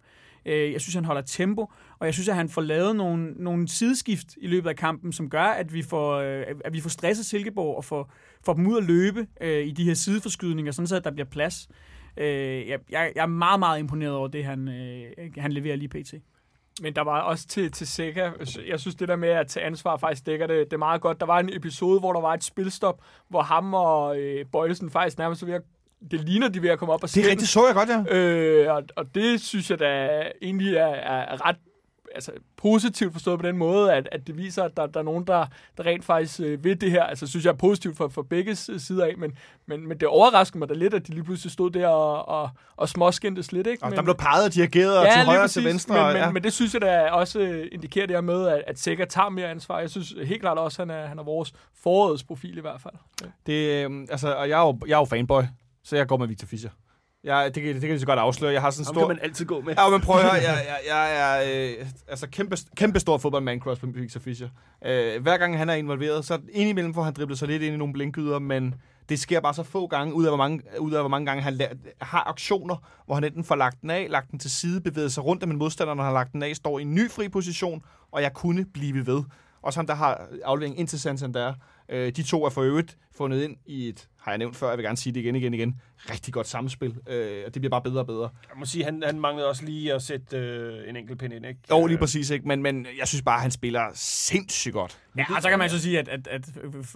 Øh, Jeg synes, han holder tempo, og jeg synes, at han får lavet nogle, nogle sideskift i løbet af kampen, som gør, at vi får, øh, at vi får stresset Silkeborg og får, får dem ud at løbe øh, i de her sideforskydninger, sådan så at der bliver plads. Øh, jeg, jeg jeg er meget, meget imponeret over det, han, øh, han leverer lige pt. Men der var også til, til Sega, jeg synes det der med at tage ansvar faktisk dækker det, det er meget godt. Der var en episode, hvor der var et spilstop, hvor ham og øh, Bøjlesen faktisk nærmest ved at, det ligner de er ved at komme op og Det er rigtigt, så jeg godt, ja. Øh, og, og det synes jeg da egentlig er, er ret altså, positivt forstået på den måde, at, at det viser, at der, der er nogen, der, der rent faktisk øh, ved det her. Altså, synes jeg er positivt for, for begge sider af, men, men, men det overrasker mig da lidt, at de lige pludselig stod der og, og, og småskændtes lidt. Ikke? Og men, der blev peget og dirigeret ja, til højre og til venstre. Men, og- men, ja. men det synes jeg da også øh, indikerer det her med, at, at Sega tager mere ansvar. Jeg synes helt klart også, at han er, han er vores forårets profil i hvert fald. Ja. Det, øh, altså, og jeg er, jo, jeg er jo fanboy, så jeg går med Victor Fischer. Jeg, det, kan, det kan jeg så godt afsløre. Jeg har sådan en stor... kan man altid gå med. Ja, men prøv at høre, jeg, jeg, jeg er øh, altså kæmpe, kæmpe stor fodboldman crush på Victor Fischer. Øh, hver gang han er involveret, så indimellem får han driblet sig lidt ind i nogle blinkyder, men det sker bare så få gange, ud af hvor mange, ud af hvor mange gange han la- har aktioner, hvor han enten får lagt den af, lagt den til side, bevæget sig rundt af min modstander, når han har lagt den af, står i en ny fri position, og jeg kunne blive ved. Også ham, der har aflevering ind til Santander. Øh, de to er for øvrigt fundet ind i et har jeg nævnt før, jeg vil gerne sige det igen, igen, igen, rigtig godt samspil, øh, og det bliver bare bedre og bedre. Jeg må sige, han, han manglede også lige at sætte øh, en enkelt pind ind, ikke? Jo, lige præcis, ikke? Men, men jeg synes bare, at han spiller sindssygt godt. Ja, og så kan man så sige, at, at, at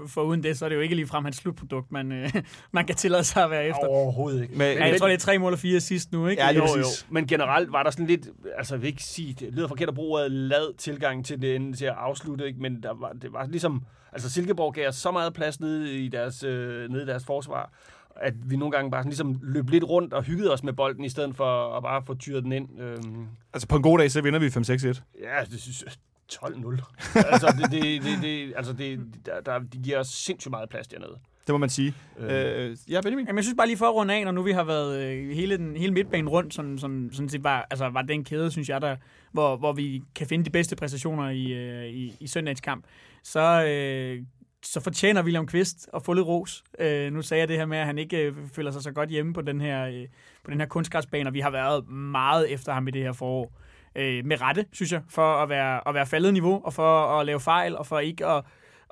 for, uden det, så er det jo ikke ligefrem hans slutprodukt, man, øh, man kan tillade sig at være efter. Overhovedet ikke. Men, Ja, jeg tror, det er tre mål og fire sidst nu, ikke? Ja, lige jo, jo. præcis. Men generelt var der sådan lidt, altså jeg vil ikke sige, det lyder forkert at bruge lad tilgang til det til at afslutte, ikke? men der var, det var ligesom, altså Silkeborg gav os så meget plads nede i deres, øh, nede i deres forsvar, at vi nogle gange bare sådan ligesom løb lidt rundt og hyggede os med bolden, i stedet for at bare få tyret den ind. Øhm, Altså på en god dag, så vinder vi 5-6-1. ja, det synes jeg, 12-0. altså, det, det, det, det, altså det, der, der, de giver os sindssygt meget plads dernede. Det må man sige. Øh. Øh, ja, Benjamin? Jamen, jeg synes bare lige for at runde af, når nu vi har været øh, hele, den, hele midtbanen rundt, sådan, sådan, sådan set var, altså, var den kæde, synes jeg, der, hvor, hvor vi kan finde de bedste præstationer i, øh, i, i søndagens kamp, så, øh, så fortjener William Kvist at få lidt ros. Øh, nu sagde jeg det her med, at han ikke øh, føler sig så godt hjemme på den her, øh, på den her kunstgræsbane, og vi har været meget efter ham i det her forår. Øh, med rette, synes jeg, for at være, at være faldet niveau, og for at lave fejl, og for ikke at,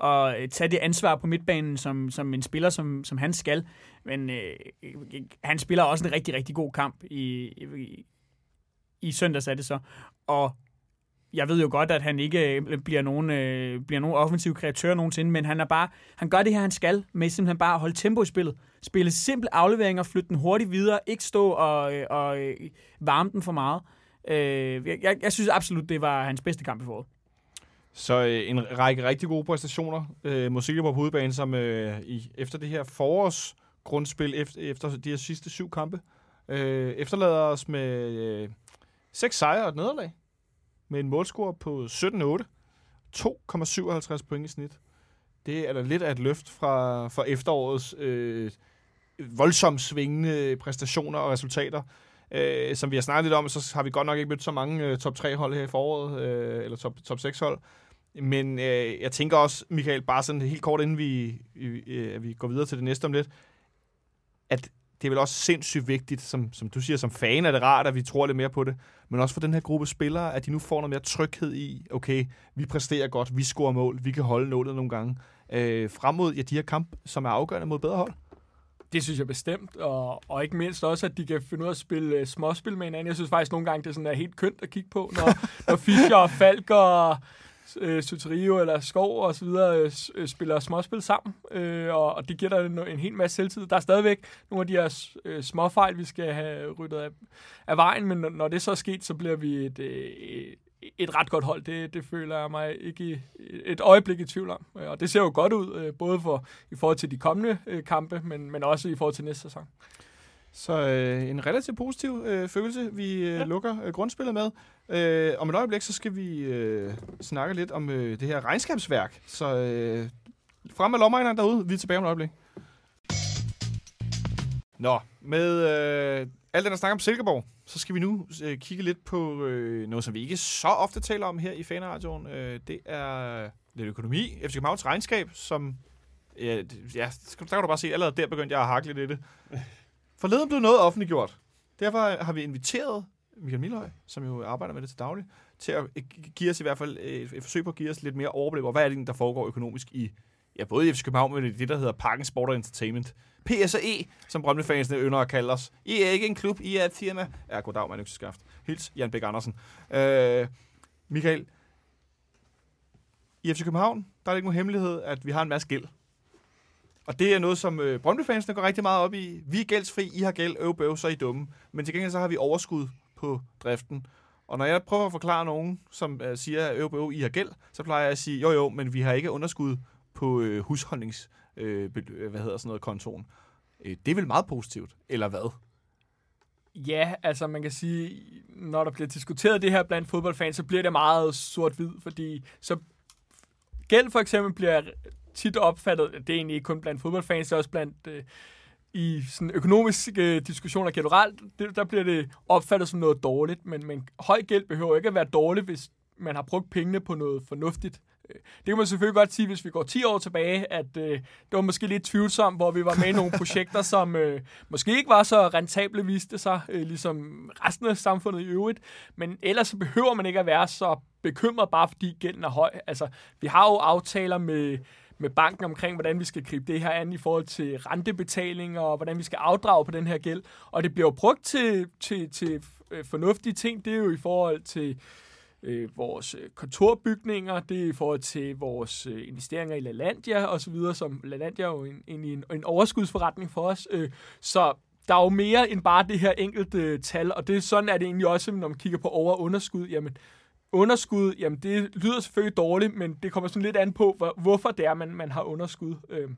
at øh, tage det ansvar på midtbanen, som, som en spiller, som, som han skal. Men øh, han spiller også en rigtig, rigtig god kamp i, i, i søndags er det så. Og jeg ved jo godt, at han ikke øh, bliver nogen, øh, bliver nogen offensiv kreatør nogensinde, men han er bare, han gør det her, han skal, med simpelthen bare at holde tempo i spillet. Spille simple afleveringer, flytte den hurtigt videre, ikke stå og, øh, og øh, varme den for meget. Øh, jeg, jeg, jeg synes absolut, det var hans bedste kamp i foråret. Så øh, en række rigtig gode præstationer øh, mod Silkeborg på udebane, som øh, i, efter det her forårs grundspil, efter, efter de her sidste syv kampe, øh, efterlader os med øh, seks sejre og et nederlag, med en målscore på 17-8, 2,57 point i snit. Det er da lidt af et løft fra, fra efterårets øh, voldsomt svingende præstationer og resultater. Øh, som vi har snakket lidt om, så har vi godt nok ikke mødt så mange øh, top 3 hold her i foråret, øh, eller top, top 6 hold. Men øh, jeg tænker også, Michael, bare sådan helt kort inden vi, øh, vi går videre til det næste om lidt, at det er vel også sindssygt vigtigt, som, som du siger, som fan er det rart, at vi tror lidt mere på det, men også for den her gruppe spillere, at de nu får noget mere tryghed i, okay, vi præsterer godt, vi scorer mål, vi kan holde nålet nogle gange, øh, frem mod ja, de her kamp, som er afgørende mod bedre hold. Det synes jeg bestemt, og, og ikke mindst også, at de kan finde ud af at spille uh, småspil med hinanden. Jeg synes faktisk nogle gange, det er, sådan, er helt kønt at kigge på, når, når Fischer og Falk og øh, Soterio eller Skov og så videre øh, øh, spiller småspil sammen, øh, og, og det giver dig en, en hel masse selvtid. Der er stadigvæk nogle af de her øh, småfejl, vi skal have ryddet af, af vejen, men når, når det så er sket, så bliver vi et, øh, et ret godt hold. Det, det føler jeg mig ikke i et øjeblik i tvivl om. Øh, Og det ser jo godt ud, øh, både for, i forhold til de kommende øh, kampe, men, men også i forhold til næste sæson. Så øh, en relativt positiv øh, følelse, vi øh, ja. lukker øh, grundspillet med. Øh, om et øjeblik, så skal vi øh, snakke lidt om øh, det her regnskabsværk. Så øh, frem med lommeregneren derude. Vi er tilbage om et øjeblik. Nå, med øh, alt det, der snakker om Silkeborg, så skal vi nu øh, kigge lidt på øh, noget, som vi ikke så ofte taler om her i Faneradioen. Øh, det er lidt økonomi. FC Københavns regnskab, som... Ja, ja, der kan du bare se, allerede der begyndte jeg at hakle lidt i det. Forleden blev noget offentliggjort. Derfor har vi inviteret Michael Milhøj, som jo arbejder med det til daglig, til at øh, give os i hvert fald øh, et, et forsøg på at give os lidt mere overblik over, hvad er det, der foregår økonomisk i ja, både i FC København, men i det, der hedder Parken Sport og Entertainment. PSE, som Brøndby-fansene ynder at kalde os. I er ikke en klub, I er et firma. Ja, goddag, man skaft. Hils, Jan Bæk Andersen. Øh, Michael, i FC København, der er det ikke nogen hemmelighed, at vi har en masse gæld. Og det er noget, som øh, Brøndby-fansene går rigtig meget op i. Vi er gældsfri, I har gæld, øv, bøv, så er I dumme. Men til gengæld så har vi overskud på driften. Og når jeg prøver at forklare nogen, som øh, siger, at øv, bøv, I har gæld, så plejer jeg at sige, jo jo, men vi har ikke underskud på øh, husholdnings, øh, øh, hvad hedder sådan noget, kontoen. Øh, det er vel meget positivt, eller hvad? Ja, altså man kan sige, når der bliver diskuteret det her blandt fodboldfans, så bliver det meget sort-hvid, fordi så gæld for eksempel bliver tit opfattet, det er egentlig ikke kun blandt fodboldfans, det er også blandt øh, i sådan økonomiske diskussioner generelt, det, der bliver det opfattet som noget dårligt, men, men høj gæld behøver ikke at være dårligt, hvis man har brugt pengene på noget fornuftigt. Øh, Det kan man selvfølgelig godt sige, hvis vi går 10 år tilbage, at øh, det var måske lidt tvivlsomt, hvor vi var med i nogle projekter, som øh, måske ikke var så rentable, viste sig, øh, ligesom resten af samfundet i øvrigt. Men ellers så behøver man ikke at være så bekymret, bare fordi gælden er høj. Altså, vi har jo aftaler med, med banken omkring, hvordan vi skal gribe det her an i forhold til rentebetaling og hvordan vi skal afdrage på den her gæld. Og det bliver jo brugt til, til, til øh, fornuftige ting. Det er jo i forhold til øh, vores øh, kontorbygninger, det er i forhold til vores øh, investeringer i LaLandia og så videre, som LaLandia er jo en, en, en, en overskudsforretning for os. Øh, så der er jo mere end bare det her enkelte øh, tal, og det sådan er det egentlig også, når man kigger på over- og underskud. Jamen, underskud, jamen det lyder selvfølgelig dårligt, men det kommer sådan lidt an på, hvor, hvorfor det er, man, man har underskud. Øh,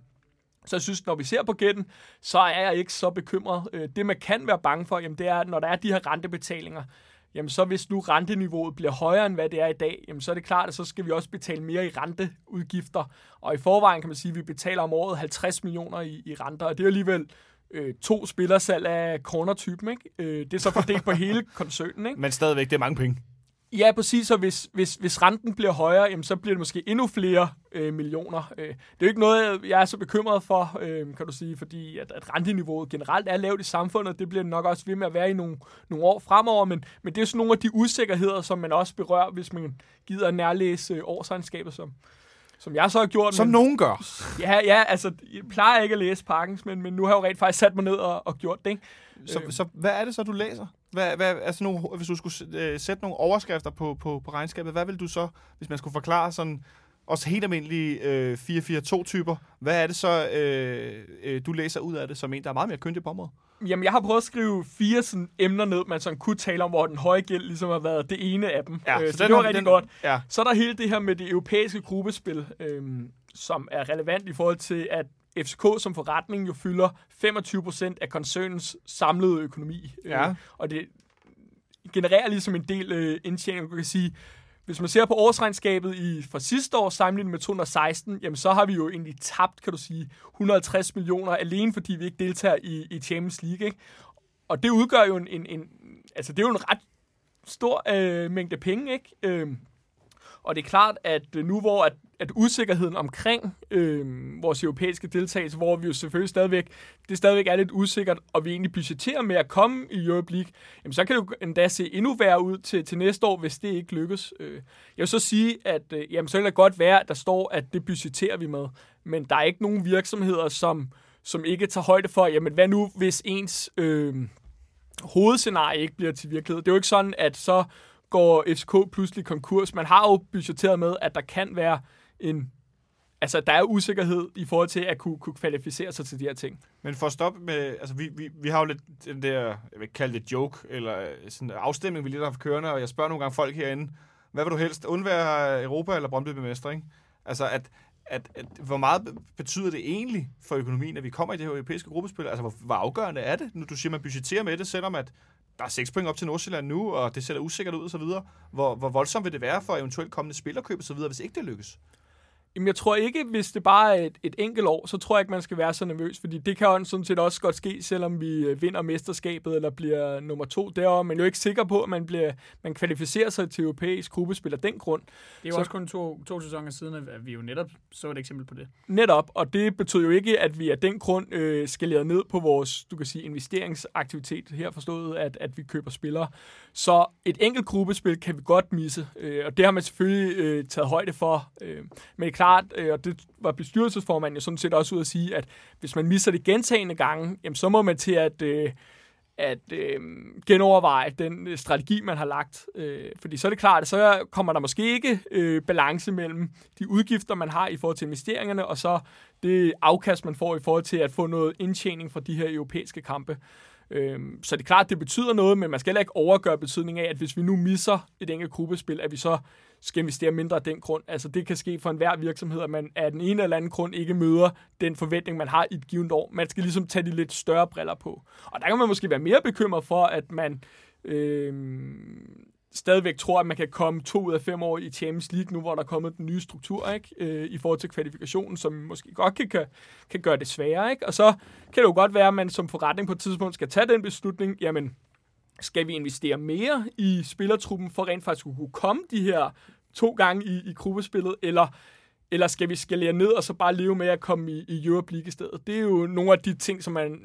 så jeg synes, når vi ser på gætten, så er jeg ikke så bekymret. Øh, det, man kan være bange for, jamen, det er, når der er de her rentebetalinger, jamen så hvis nu renteniveauet bliver højere end hvad det er i dag, jamen så er det klart, at så skal vi også betale mere i renteudgifter. Og i forvejen kan man sige, at vi betaler om året 50 millioner i, i renter, og det er alligevel øh, to spillersalg af corner-typen. Ikke? Øh, det er så fordelt på hele koncernen. Ikke? Men stadigvæk, det er mange penge. Ja, præcis. Og hvis, hvis, hvis renten bliver højere, jamen, så bliver det måske endnu flere øh, millioner. Øh, det er jo ikke noget, jeg er så bekymret for, øh, kan du sige, fordi at, at renteniveauet generelt er lavt i samfundet. Det bliver nok også ved med at være i nogle, nogle år fremover, men, men det er sådan nogle af de usikkerheder, som man også berører, hvis man gider at nærlæse øh, årsregnskabet, som, som jeg så har gjort. Som men, nogen gør. Ja, ja, altså, jeg plejer ikke at læse Parkens, men, men nu har jeg jo rent faktisk sat mig ned og, og gjort det. Ikke? Så, Øh. så hvad er det så, du læser? Hvad, hvad, altså nogle, hvis du skulle øh, sætte nogle overskrifter på, på, på regnskabet, hvad vil du så, hvis man skulle forklare sådan også helt almindelige øh, 442-typer, hvad er det så, øh, øh, du læser ud af det som en, der er meget mere kyndig på området? Jamen, jeg har prøvet at skrive fire sådan, emner ned, man sådan kunne tale om, hvor den høje gæld ligesom har været det ene af dem. øh, så, så det var rigtig godt. Ja, Så er der hele det her med det europæiske gruppespil, øhm, som er relevant i forhold til, at FCK som forretning jo fylder 25% af koncernens samlede økonomi. Ja. Øh, og det genererer ligesom en del øh, indtjening. Du kan sige, hvis man ser på årsregnskabet i, fra sidste år sammenlignet med 2016, jamen så har vi jo egentlig tabt, kan du sige, 150 millioner alene, fordi vi ikke deltager i, i Champions League. Ikke? Og det udgør jo en, en, en altså det er jo en ret stor øh, mængde penge, ikke? Øh, og det er klart, at nu hvor at, at usikkerheden omkring øh, vores europæiske deltagelse, hvor vi jo selvfølgelig stadigvæk, det stadigvæk er lidt usikkert, og vi egentlig budgeterer med at komme i Europe League, jamen så kan det jo endda se endnu værre ud til, til næste år, hvis det ikke lykkes. Øh, jeg vil så sige, at øh, jamen, så vil det godt være, at der står, at det budgeterer vi med, men der er ikke nogen virksomheder, som, som ikke tager højde for, jamen hvad nu, hvis ens... Øh, hovedscenarie ikke bliver til virkelighed. Det er jo ikke sådan, at så går FCK pludselig konkurs. Man har jo budgetteret med, at der kan være en... Altså, der er usikkerhed i forhold til at kunne, kunne kvalificere sig til de her ting. men for at stoppe med, altså vi, vi, vi har jo lidt den der, jeg vil ikke kalde det joke, eller øh, sådan en afstemning, vi lige har haft kørende, og jeg spørger nogle gange folk herinde, hvad vil du helst, undvære Europa eller Brøndby bemestring? Altså, at, at, at, hvor meget betyder det egentlig for økonomien, at vi kommer i det her europæiske gruppespil? Altså, hvor, hvor afgørende er det? Nu du siger, man budgetterer med det, selvom at der er 6 point op til Nordsjælland nu, og det ser da usikkert ud og så videre. Hvor, hvor voldsomt vil det være for eventuelt kommende spillerkøb og så videre, hvis ikke det lykkes? Jamen, jeg tror ikke, hvis det bare er et, et enkelt år, så tror jeg ikke, man skal være så nervøs, fordi det kan jo sådan set også godt ske, selvom vi øh, vinder mesterskabet eller bliver nummer to derovre. Men jeg er jo ikke sikker på, at man, bliver, man kvalificerer sig til europæisk gruppespil af den grund. Det er jo Så- også kun to, to sæsoner siden, at vi jo netop så et eksempel på det. Netop, og det betyder jo ikke, at vi af den grund øh, skaleret ned på vores, du kan sige, investeringsaktivitet her forstået, at, at vi køber spillere. Så et enkelt gruppespil kan vi godt misse, øh, og det har man selvfølgelig øh, taget højde for. Øh, men det er klart, øh, og det var bestyrelsesformanden jo sådan set også ud at sige, at hvis man misser det gentagende gange, jamen, så må man til at... Øh, at øh, genoverveje den øh, strategi, man har lagt. Øh, fordi så er det klart, at så kommer der måske ikke øh, balance mellem de udgifter, man har i forhold til investeringerne, og så det afkast, man får i forhold til at få noget indtjening fra de her europæiske kampe. Øh, så det er klart, at det betyder noget, men man skal heller ikke overgøre betydningen af, at hvis vi nu misser et enkelt gruppespil, at vi så skal investere mindre af den grund. Altså det kan ske for enhver virksomhed, at man af den ene eller anden grund ikke møder den forventning, man har i et givet år. Man skal ligesom tage de lidt større briller på. Og der kan man måske være mere bekymret for, at man øh, stadigvæk tror, at man kan komme to ud af fem år i Champions League, nu hvor der er kommet den nye struktur, ikke? Øh, i forhold til kvalifikationen, som måske godt kan, kan, kan gøre det sværere. Ikke? Og så kan det jo godt være, at man som forretning på et tidspunkt skal tage den beslutning, jamen, skal vi investere mere i spillertruppen for rent faktisk at kunne komme de her to gange i, i gruppespillet, eller eller skal vi skalere ned og så bare leve med at komme i, i Europe League i stedet? Det er jo nogle af de ting, som man,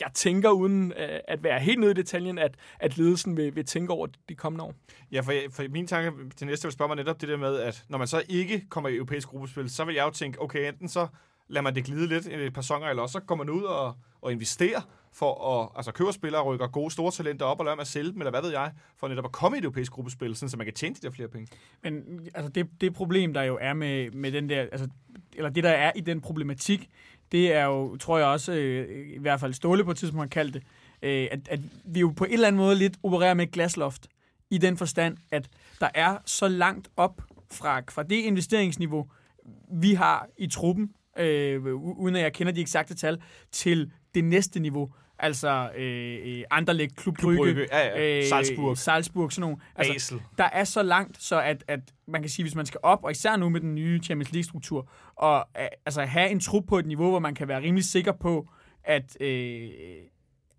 jeg tænker, uden øh, at være helt nede i detaljen, at, at ledelsen vil, vil tænke over de kommende år. Ja, for, for min tanke til næste vil spørge mig netop det der med, at når man så ikke kommer i europæisk gruppespil, så vil jeg jo tænke, okay, enten så lader man det glide lidt i et par sæsoner, eller også så går man ud og, og investerer for at altså, købe spillere rykker gode store talenter op og lader med at sælge dem, eller hvad ved jeg, for netop at komme i et europæisk gruppespil, sådan, så man kan tjene de der flere penge. Men altså, det, det problem, der jo er med, med den der, altså, eller det, der er i den problematik, det er jo, tror jeg også, øh, i hvert fald Ståle på et tidspunkt har kaldt det, øh, at, at vi jo på en eller anden måde lidt opererer med et glasloft, i den forstand, at der er så langt op fra, fra det investeringsniveau, vi har i truppen, øh, uden at jeg kender de eksakte tal, til det næste niveau. Altså øh, Anderlecht, Klub Brygge, Brygge, ja, ja. øh, Salzburg. Salzburg, sådan nogle. Altså, Basel. der er så langt, så at, at man kan sige, hvis man skal op, og især nu med den nye Champions League-struktur, og øh, altså have en trup på et niveau, hvor man kan være rimelig sikker på, at, øh,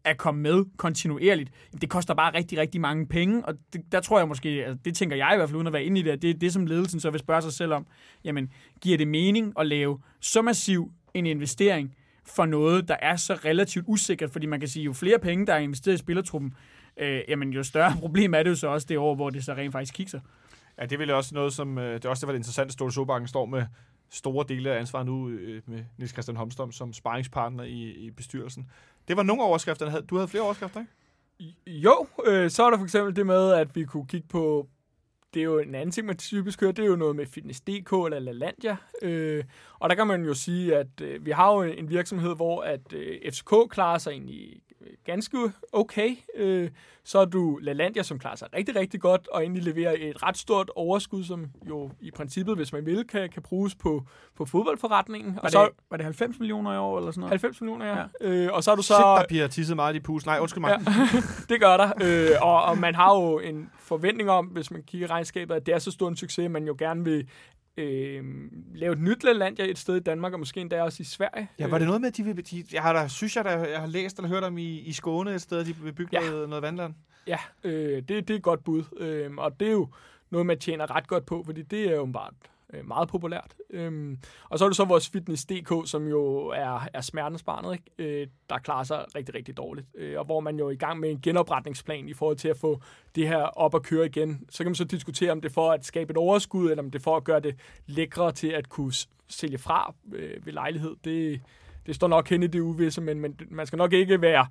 at komme med kontinuerligt, det koster bare rigtig, rigtig mange penge, og det, der tror jeg måske, altså, det tænker jeg i hvert fald uden at være inde i det, at det er det, som ledelsen så vil spørge sig selv om, jamen, giver det mening at lave så massiv en investering for noget, der er så relativt usikkert, fordi man kan sige, jo flere penge, der er investeret i spillertruppen, øh, jamen jo større problem er det jo så også det år, hvor det så rent faktisk kigger. Ja, det ville også noget, som... Øh, det er også det, var det interessante, at Ståle Sobakken står med store dele af ansvaret nu øh, med Nils Christian Holmstrøm som sparringspartner i, i bestyrelsen. Det var nogle overskrifter. Du havde flere overskrifter, ikke? Jo, øh, så er der for eksempel det med, at vi kunne kigge på, det er jo en anden ting, man typisk hører, det er jo noget med Fitness.dk eller LaLandia. Øh, og der kan man jo sige, at øh, vi har jo en virksomhed, hvor at øh, FCK klarer sig egentlig ganske okay. Øh, så er du LaLandia, som klarer sig rigtig, rigtig godt, og egentlig leverer et ret stort overskud, som jo i princippet, hvis man vil, kan, kan bruges på, på fodboldforretningen. Var, Og så, det, var det 90 millioner i år eller sådan noget? 90 millioner, ja. Ja. ja. Øh, og så er du så... Shit, der bliver tisset meget i pus. Nej, undskyld mig. Ja, det gør der. Øh, og, og man har jo en forventning om, hvis man kigger i regnskabet, at det er så stor en succes, at man jo gerne vil øh, lave et nyt Lalandia et sted i Danmark, og måske endda også i Sverige. Ja, var det noget med, at de vil... De, jeg har da, synes jeg, da, jeg har læst eller hørt om i, i Skåne et sted, at de vil bygge Ja. noget, noget vandland. Ja, øh, det, det er et godt bud. Øh, og det er jo noget, man tjener ret godt på, fordi det er jo bare øh, meget populært. Øhm, og så er det så vores Fitness.dk, som jo er, er smertensbarnet, ikke? Øh, der klarer sig rigtig, rigtig dårligt. Øh, og hvor man jo er i gang med en genopretningsplan i forhold til at få det her op at køre igen. Så kan man så diskutere, om det er for at skabe et overskud, eller om det er for at gøre det lækre til at kunne sælge fra øh, ved lejlighed. Det, det står nok hen i det uvisse, men, men man skal nok ikke være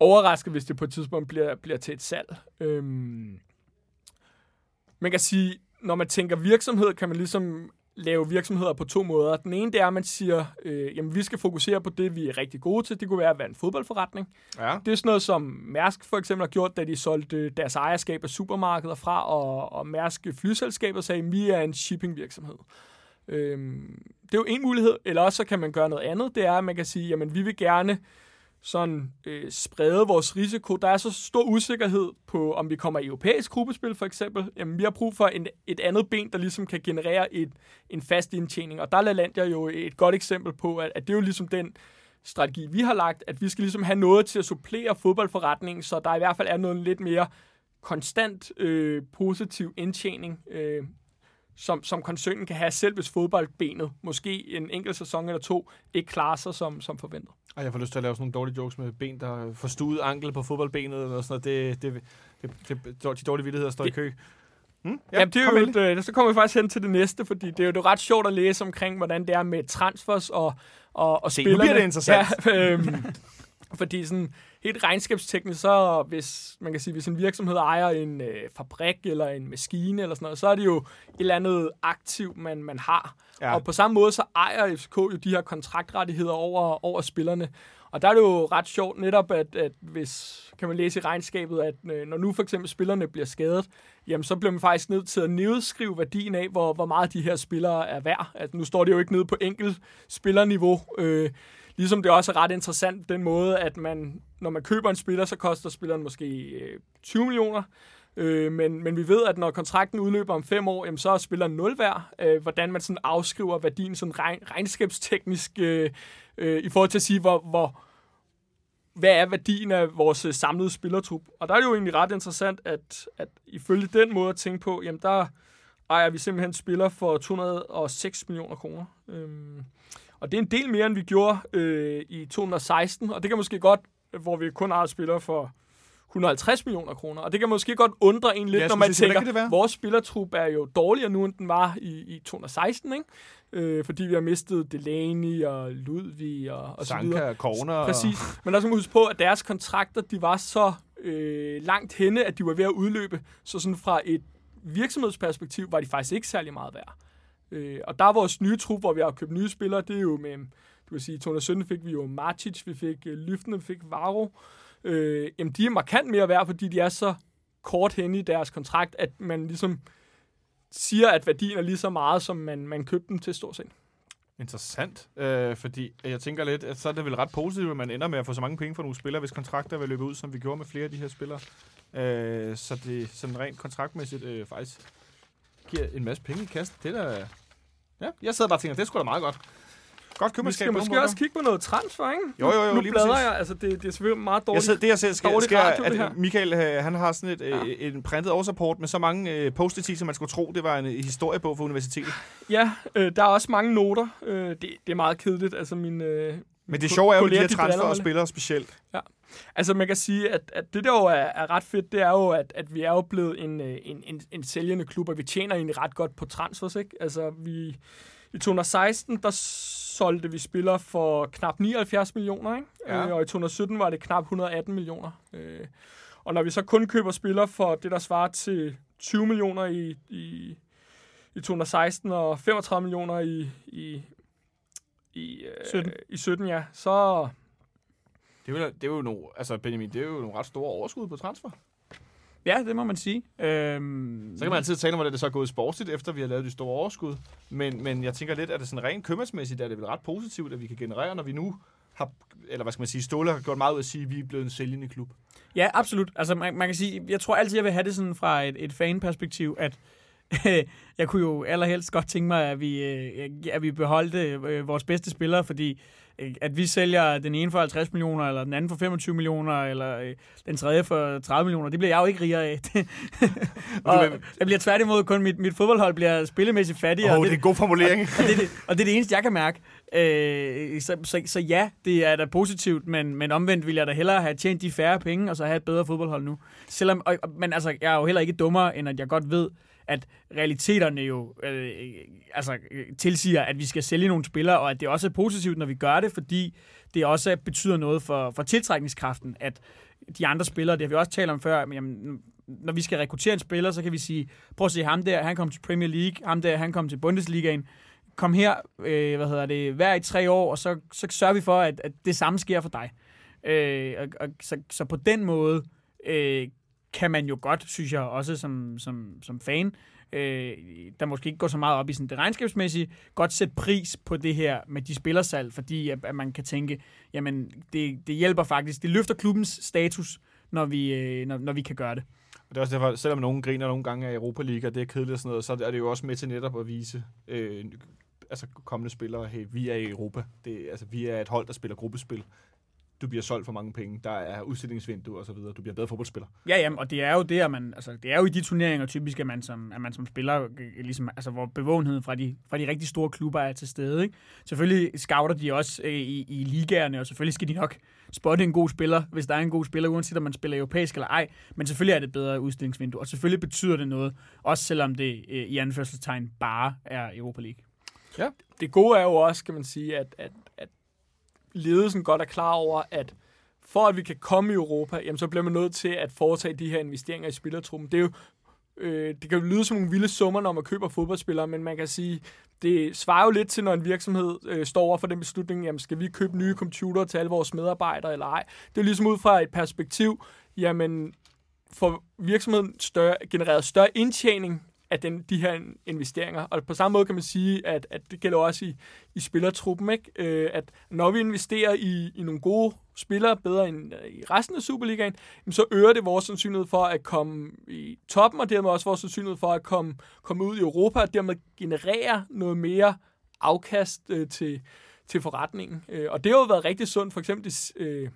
overrasket, hvis det på et tidspunkt bliver, bliver til et salg. Øhm, man kan sige, når man tænker virksomhed, kan man ligesom lave virksomheder på to måder. Den ene, det er, at man siger, øh, jamen vi skal fokusere på det, vi er rigtig gode til. Det kunne være at være en fodboldforretning. Ja. Det er sådan noget, som Mærsk for eksempel har gjort, da de solgte deres ejerskab af supermarkeder fra, og, og Mærsk flyselskabet sagde, at vi er en shippingvirksomhed. Øhm, det er jo en mulighed, eller også så kan man gøre noget andet. Det er, at man kan sige, jamen vi vil gerne sådan øh, sprede vores risiko. Der er så stor usikkerhed på, om vi kommer i europæisk gruppespil for eksempel. Jamen, vi har brug for en, et andet ben, der ligesom kan generere et, en fast indtjening. Og der er LaLandia jo et godt eksempel på, at, at det er jo ligesom den strategi, vi har lagt, at vi skal ligesom have noget til at supplere fodboldforretningen, så der i hvert fald er noget lidt mere konstant øh, positiv indtjening, øh, som, som koncernen kan have, selv hvis fodboldbenet måske en enkelt sæson eller to ikke klarer sig som, som forventet. Og jeg får lyst til at lave sådan nogle dårlige jokes med ben, der får stuet ankel på fodboldbenet eller sådan noget. Det, det, det, det, det de dårlige vildigheder står i kø. Hmm? Ja, Jamen, det er jo, et, øh, så kommer vi faktisk hen til det næste, fordi det er jo det er ret sjovt at læse omkring, hvordan det er med transfers og, og, og Se, nu spillerne. bliver det interessant. Ja, øhm, fordi sådan helt regnskabsteknisk, så hvis man kan sige, hvis en virksomhed ejer en øh, fabrik eller en maskine eller sådan noget, så er det jo et eller andet aktiv, man, man har. Ja. Og på samme måde, så ejer FCK jo de her kontraktrettigheder over, over spillerne. Og der er det jo ret sjovt netop, at, at hvis, kan man læse i regnskabet, at øh, når nu for eksempel spillerne bliver skadet, jamen så bliver man faktisk nødt til at nedskrive værdien af, hvor, hvor meget de her spillere er værd. At nu står det jo ikke nede på enkelt spillerniveau. Øh, ligesom det også er ret interessant den måde, at man, når man køber en spiller, så koster spilleren måske øh, 20 millioner. Øh, men, men vi ved, at når kontrakten udløber om fem år, jamen, så er spilleren nul værd. Øh, hvordan man sådan afskriver værdien sådan regn, regnskabsteknisk øh, øh, i forhold til at sige, hvor, hvor, hvad er værdien af vores øh, samlede spillertrup. Og der er det jo egentlig ret interessant, at, at ifølge den måde at tænke på, jamen der ejer vi simpelthen spiller for 206 millioner kroner. Øhm, og det er en del mere, end vi gjorde øh, i 2016, og det kan måske godt, hvor vi kun har spillere for 150 millioner kroner. Og det kan måske godt undre en lidt, Ja, når man sige, tænker, vores spillertrup er jo dårligere nu, end den var i, i 2016, ikke? Øh, fordi vi har mistet Delaney og Ludvig og, og så videre. Sanka, Corner. Præcis. Men der skal man huske på, at deres kontrakter, de var så øh, langt henne, at de var ved at udløbe. Så sådan fra et virksomhedsperspektiv var de faktisk ikke særlig meget værd. Øh, og der er vores nye trup, hvor vi har købt nye spillere, det er jo med, du kan sige, i 2017 fik vi jo Martic, vi fik øh, Lyftene, vi fik Varo. Øh, jamen, de er markant mere værd, fordi de er så kort henne i deres kontrakt, at man ligesom siger, at værdien er lige så meget, som man, man købte dem til stort set. Interessant, øh, fordi jeg tænker lidt, at så er det vel ret positivt, at man ender med at få så mange penge for nogle spillere, hvis kontrakter vil løbe ud, som vi gjorde med flere af de her spillere. Øh, så det sådan rent kontraktmæssigt øh, faktisk giver en masse penge i kassen. Det er da... Ja, jeg sidder bare og tænker, det sgu da meget godt. Godt Vi købmandskab. skal på måske også kigge på noget transfer, ikke? Jo, jo, jo, nu lige bladrer præcis. jeg, altså det, det er selvfølgelig meget Jeg dårligt. sidder, det jeg ser, skal, Dårligt skal radio, det her. at Michael, øh, han har sådan et, Ja. ja. en printet årsrapport med så mange øh, post-it, som man skulle tro, det var en øh, historiebog for universitetet. Ja, øh, der er også mange noter. Øh, det, det er meget kedeligt. Altså min, øh, Men det sjove er jo med de her transfer og spillere specielt. Altså man kan sige, at, at det der jo er, er ret fedt, det er jo, at, at vi er jo blevet en, øh, en, en, en sælgende klub, og vi tjener egentlig ret godt på transfers, ikke? Altså vi, i 2016, der solgte vi spillere for knap 79 millioner, ikke? Ja. Øh, og i 2017 var det knap 118 millioner. Øh, og når vi så kun køber spillere for det, der svarer til 20 millioner i, i, i 2016 og 35 millioner i, i, i, øh, 17. i 17, ja, så, Det er jo, det er jo nogle, altså Benjamin, det er jo nogle ret store overskud på transfer. Ja, det må man sige. Øhm, Så kan man altid tale om, hvordan det så er gået sportsligt, efter vi har lavet de store overskud. Men, men jeg tænker lidt, at det sådan rent købmandsmæssigt er det vel ret positivt, at vi kan generere, når vi nu har, eller hvad skal man sige, Ståle har gjort meget ud af at sige, at vi er blevet en sælgende klub. Ja, absolut. Altså, man, man kan sige, jeg tror altid, jeg vil have det sådan fra et, et fanperspektiv, at jeg kunne jo allerhelst godt tænke mig, at vi, øh, at vi beholdte øh, vores bedste spillere, fordi øh, at vi sælger den ene for 50 millioner, eller den anden for 25 millioner, eller den tredje for 30 millioner, det bliver jeg jo ikke rigere af. og jeg bliver tværtimod kun, mit, mit fodboldhold bliver spillemæssigt fattigere. Åh, og oh, det er en god formulering. og, det, er det, og det er det eneste, jeg kan mærke. Øh, så, så, så ja, det er da positivt, men, men omvendt vil jeg da hellere have tjent de færre penge, og så have et bedre fodboldhold nu. Selvom, og, og- men altså, jeg er jo heller ikke dummere, end at jeg godt ved, at realiteterne jo øh, øh altså, øh, tilsiger, at vi skal sælge nogle spillere, og at det også er positivt, når vi gør det, fordi det også betyder noget for, for tiltrækningskraften, at de andre spillere, det har vi også talt om før, men jamen, når vi skal rekruttere en spiller, så kan vi sige, prøv at se ham der, han kom til Premier League, ham der, han kom til Bundesligaen, kom her, øh, hvad hedder det, hver i tre år, og så, så sørger vi for, at, at det samme sker for dig. Øh, og, og, så, så på den måde øh, kan man jo godt, synes jeg, også som, som, som fan, øh, der måske ikke går så meget op i sådan det regnskabsmæssige, godt sætte pris på det her med de spillersalg, fordi at, at man kan tænke, jamen det, det hjælper faktisk, det løfter klubbens status, når vi, øh, når, når vi kan gøre det. Og det er også derfor, selvom nogen griner nogle gange af Europa League, og det er kedeligt og sådan noget, så er det jo også med til netop at vise øh, altså kommende spillere, hey, vi er i Europa. Det, altså, vi er et hold, der spiller gruppespil. Du bliver solgt for mange penge. Der er udstillingsvindue og så videre. Du bliver bedre fodboldspiller. Ja, jamen, og det er jo det, at man, altså, det er jo i de turneringer typisk, at man som, at man som spiller, øh, ligesom, altså, hvor bevågenheden fra de, fra de rigtig store klubber er til stede. Ikke? Selvfølgelig scouter de også øh, i, i ligaerne, og selvfølgelig skal de nok spotte en god spiller, hvis der er en god spiller, uanset om man spiller europæisk eller ej. Men selvfølgelig er det et bedre udstillingsvindue, og selvfølgelig betyder det noget, også selvom det øh, i anførselstegn bare er Europa League. det gode er jo også, kan man sige, at, at ledelsen godt er klar over, at for at vi kan komme i Europa, jamen, så bliver man nødt til at foretage de her investeringer i spillertruppen. Det er jo øh, det kan jo lyde som nogle vilde summer, når man køber fodboldspillere, men man kan sige, det svarer jo lidt til, når en virksomhed øh, står over for den beslutning, jamen skal vi købe nye computere til alle vores medarbejdere eller ej. Det er jo ligesom ud fra et perspektiv, jamen får virksomheden større, genereret større indtjening af den, de her investeringer. Og på samme måde kan man sige, at, at det gælder også i, i spillertruppen, ikke? Øh, at når vi investerer i, i nogle gode spillere, bedre end øh, i resten af Superligaen, så øger det vores sandsynlighed for at komme i toppen, og dermed også vores sandsynlighed for at komme, komme ud i Europa, og dermed generere noget mere afkast øh, til, til forretningen. Øh, og det har jo været rigtig sundt, for eksempel de, øh,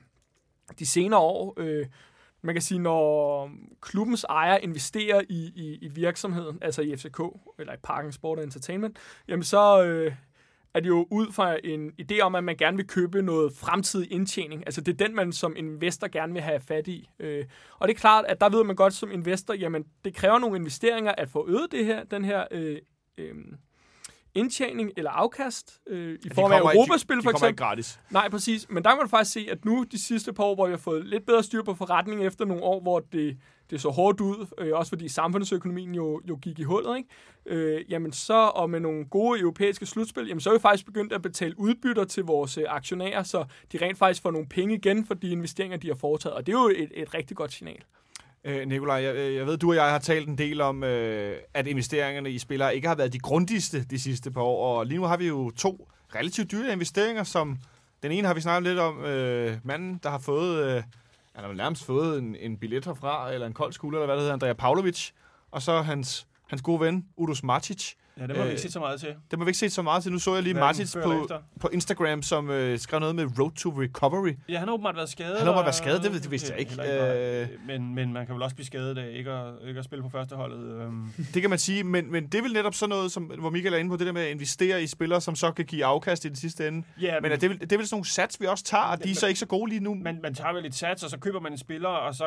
de senere år, øh, man kan sige, når klubbens ejer investerer i, i, i virksomheden, altså i FCK, eller i Parken Sport Entertainment, jamen så øh, er det jo ud fra en idé om, at man gerne vil købe noget fremtidig indtjening. Altså det er den, man som investor gerne vil have fat i. Øh, og det er klart, at der ved man godt som investor, jamen det kræver nogle investeringer at få øget det her, den her øh, øh, indtjening eller afkast øh, i form af Europaspil de, for eksempel. ikke gratis. Nej, præcis. Men der kan man faktisk se, at nu de sidste par år, hvor vi har fået lidt bedre styr på forretningen efter nogle år, hvor det, det så hårdt ud, øh, også fordi samfundsøkonomien jo, jo gik i hullet, ikke? Øh, jamen så, og med nogle gode europæiske slutspil, jamen så er vi faktisk begyndt at betale udbytter til vores øh, aktionærer, så de rent faktisk får nogle penge igen for de investeringer, de har foretaget. Og det er jo et, et rigtig godt signal. Øh, Nikolaj, jeg, jeg ved, du og jeg har talt en del om, øh, at investeringerne i spillere ikke har været de grundigste de sidste par år, og lige nu har vi jo to relativt dyre investeringer, som den ene har vi snakket lidt om, øh, manden, der har fået, øh, han har nærmest fået en, en billet herfra, eller en kold skulder, eller hvad det hedder, Andrea Pavlovic, og så hans, hans gode ven, Udos Matic. Ja, det vi Øh, ikke set så meget til. Det har vi ikke set så meget til. Nu så jeg lige eller på, på Instagram, som øh, skrev noget med Road to Recovery. Ja, han har åbenbart været skadet. Han har åbenbart været skadet, det det vidste jeg ikke. heller Øh. men, men man kan vel også blive skadet af ikke at, ikke at spille på førsteholdet. Øhm. Det kan man sige, men, men det er vel netop sådan noget, som, hvor Michael er inde på, det der med at investere i spillere, som så kan give afkast i det sidste ende. Ja, Men er det, vel, det er vel sådan nogle sats, vi også tager, og de er Men- så ikke så gode lige nu. man, man tager vel et sats, og så køber man en spiller, og så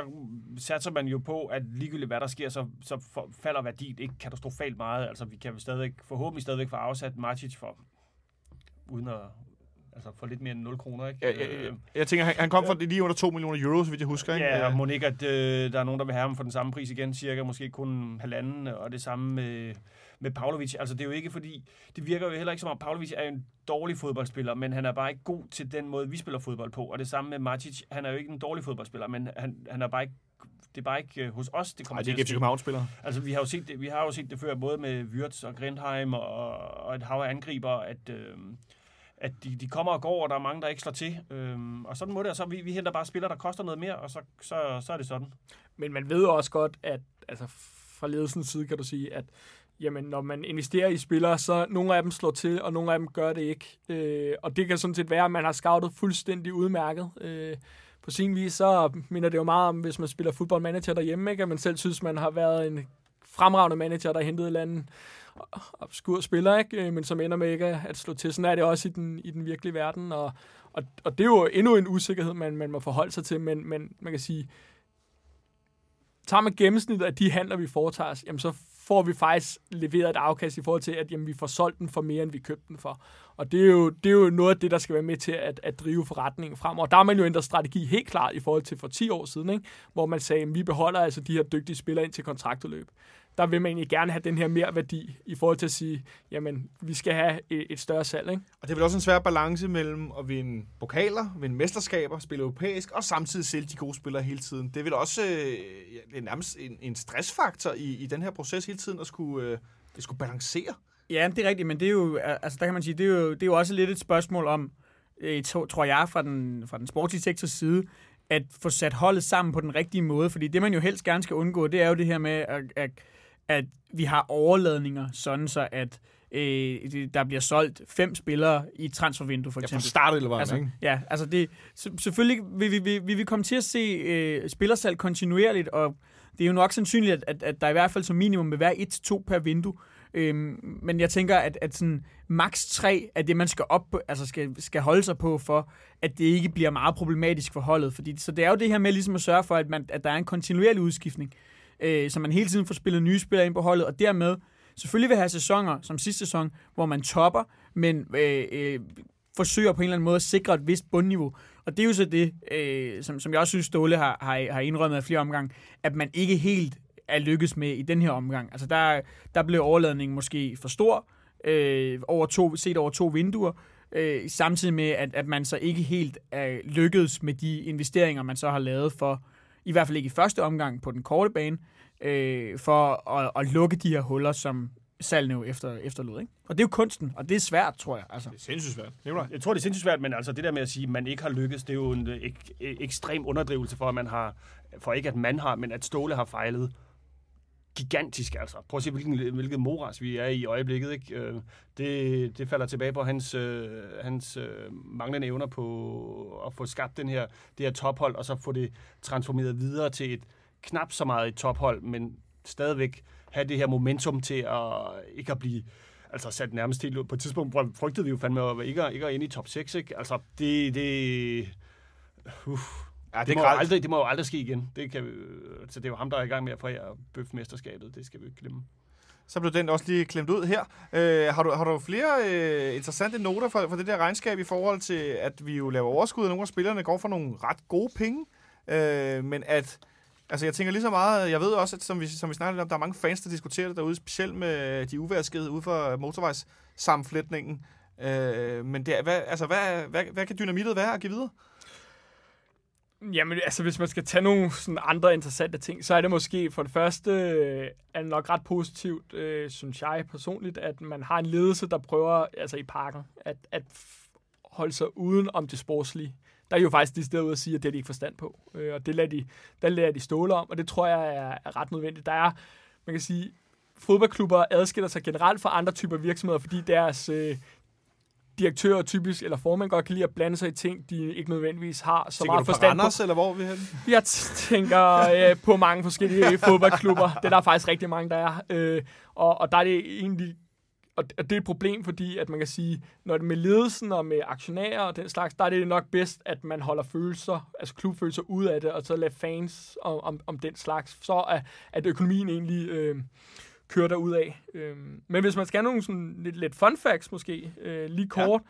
satser man jo på, at ligegyldigt hvad der sker, så, så falder værdien ikke katastrofalt meget. Altså vi kan vel stadigvæk, forhåbentlig stadigvæk få afsat Martic for, uden at, altså for lidt mere end 0 kroner, ikke? jeg, jeg, jeg, jeg tænker, han, han kom fra lige under 2 millioner euro, så vidt jeg husker. Ikke? Ja, og Øh, må ikke, at øh, der er nogen, der vil have ham for den samme pris igen, cirka måske kun halvanden, og det samme med, med Pavlovic. Altså det er jo ikke fordi, det virker jo heller ikke som om, Pavlovic er en dårlig fodboldspiller, men han er bare ikke god til den måde, vi spiller fodbold på. Og det samme med Matic, han er jo ikke en dårlig fodboldspiller, men han, han er bare ikke det er bare ikke øh, hos os, det kommer Nej, det er til ikke at FC ske. København-spillere. Altså, vi har, jo set det, vi har jo set det før, både med Wirtz og Grindheim og, og et hav af angriber, at, øh, at de, de kommer og går, og der er mange, der ikke slår til. Øhm, og sådan må det, og så vi, vi henter bare spillere, der koster noget mere, og så, så, så er det sådan. Men man ved også godt, at altså, fra ledelsens side kan du sige, at jamen, når man investerer i spillere, så nogle af dem slår til, og nogle af dem gør det ikke. Øh, og det kan sådan set være, at man har scoutet fuldstændig udmærket. Øh, på sin vis, så minder det jo meget om, hvis man spiller fodboldmanager derhjemme, ikke? at man selv synes, man har været en fremragende manager, der har hentet et eller andet obskur spiller, ikke? Øh, men som ender med ikke at slå til. Sådan er det også i den, i den virkelige verden, og, og, og det er jo endnu en usikkerhed, man, man må forholde sig til, men, men man kan sige, tager man gennemsnittet af de handler, vi foretager os, jamen så får vi faktisk leveret et afkast i forhold til, at jamen, vi får solgt den for mere, end vi købte den for. Og det er jo, det er jo noget af det, der skal være med til at, at drive forretningen frem. Og der har man jo ændret strategi helt klart i forhold til for 10 år siden, ikke? hvor man sagde, at vi beholder altså de her dygtige spillere ind til kontraktudløb. Der vil man egentlig gerne have den her mere værdi i forhold til at sige, jamen, vi skal have et, et større salg. Ikke? Og det er vel også en svær balance mellem at vinde pokaler, vinde mesterskaber, spille europæisk, og samtidig sælge de gode spillere hele tiden. Det er vel også øh, ja, det er nærmest en, en stressfaktor i, i den her proces hele tiden, at skulle, øh, det skulle balancere. Ja, det er rigtigt, men det er jo, altså der kan man sige, det er jo, det er jo også lidt et spørgsmål om, øh, tror jeg, fra den, fra den sportslige sektors side, at få sat holdet sammen på den rigtige måde, fordi det man jo helst gerne skal undgå, det er jo det her med, at, at, at vi har overladninger, sådan så at øh, der bliver solgt fem spillere i et transfervindue, for Ja, fra eksempel. start eller Altså, ikke? ja, altså det, se- selvfølgelig vil vi, vil, vil vi komme til at se øh, spillersalg kontinuerligt, og det er jo nok sandsynligt, at, at, at der i hvert fald som minimum vil være et til to per vindue. Øhm, men jeg tænker, at, at sådan maks 3 er det, man skal op på, altså skal, skal holde sig på for, at det ikke bliver meget problematisk for holdet. Fordi, så det er jo det her med ligesom at sørge for, at, man, at der er en kontinuerlig udskiftning, øh, så man hele tiden får spillet nye spillere ind på holdet, og dermed selvfølgelig vil have sæsoner som sidste sæson, hvor man topper, men øh, øh, forsøger på en eller anden måde at sikre et vist bundniveau. Og det er jo så det, øh, som, som jeg også synes, Ståle har, har, har indrømmet af flere omgang, at man ikke helt er lykkes med i den her omgang. Altså der, der blev overladningen måske for stor, øh, over to, set over to vinduer, øh, samtidig med, at, at man så ikke helt er lykkedes med de investeringer, man så har lavet for, i hvert fald ikke i første omgang på den korte bane, øh, for at, at lukke de her huller, som salgene jo efter, efterlod. Ikke? Og det er jo kunsten, og det er svært, tror jeg. Altså. Det er sindssygt svært. Jeg tror, det er sindssygt svært, men altså det der med at sige, at man ikke har lykkes, det er jo en ek, ekstrem underdrivelse for, at man har, for ikke at man har, men at Ståle har fejlet gigantisk, altså. Prøv at se, hvilken, hvilket moras vi er i øjeblikket, ikke? Øh, det, det falder tilbage på hans, øh, hans øh, manglende evner på at få skabt den her, det her tophold, og så få det transformeret videre til et knap så meget et tophold, men stadigvæk have det her momentum til at ikke at blive altså sat nærmest helt ud. På et tidspunkt frygtede vi jo fandme at ikke, ikke at ind i top 6, ikke? Altså, det... det uff, Ja, det, det, må aldrig, det må jo aldrig ske igen. Det kan, så det er jo ham, der er i gang med at forære bøfmesterskabet. Det skal vi ikke glemme. Så blev den også lige klemt ud her. Øh, har, du, har du flere øh, interessante noter for, for det der regnskab i forhold til, at vi jo laver overskud, og nogle af spillerne går for nogle ret gode penge, øh, men at Altså, jeg tænker lige så meget, jeg ved også, at som vi, som vi snakkede om, der er mange fans, der diskuterer det derude, specielt med de uværskede ude for motorvejssammenflætningen. Øh, men det, hvad, altså, hvad, hvad, hvad kan dynamittet være at give videre? Jamen, altså, hvis man skal tage nogle sådan andre interessante ting, så er det måske for det første, øh, er det nok ret positivt, øh, synes jeg personligt, at man har en ledelse, der prøver, altså i parken, at, at holde sig uden om det sportslige. Der er jo faktisk de steder ud at sige, at det er de ikke forstand på. Øh, og det lader de, der lader de ståle om, og det tror jeg er, er ret nødvendigt. Der er, man kan sige, fodboldklubber adskiller sig generelt fra andre typer virksomheder, fordi deres, øh, direktører typisk, eller formand godt kan lide at blande sig i ting, de ikke nødvendigvis har så tænker meget forstand på. Randers, eller hvor er vi henne? Jeg tænker øh, på mange forskellige fodboldklubber. Det er der faktisk rigtig mange, der er. Øh, og, og der er det egentlig og det er et problem, fordi at man kan sige, når det med ledelsen og med aktionærer og den slags, der er det nok bedst, at man holder følelser, altså klubfølelser ud af det, og så lader fans om, om, om den slags, så at, at økonomien egentlig øh, kører der ud af. Øh, men hvis man skal have nogle sådan lidt, lidt fun facts måske, øh, lige kort,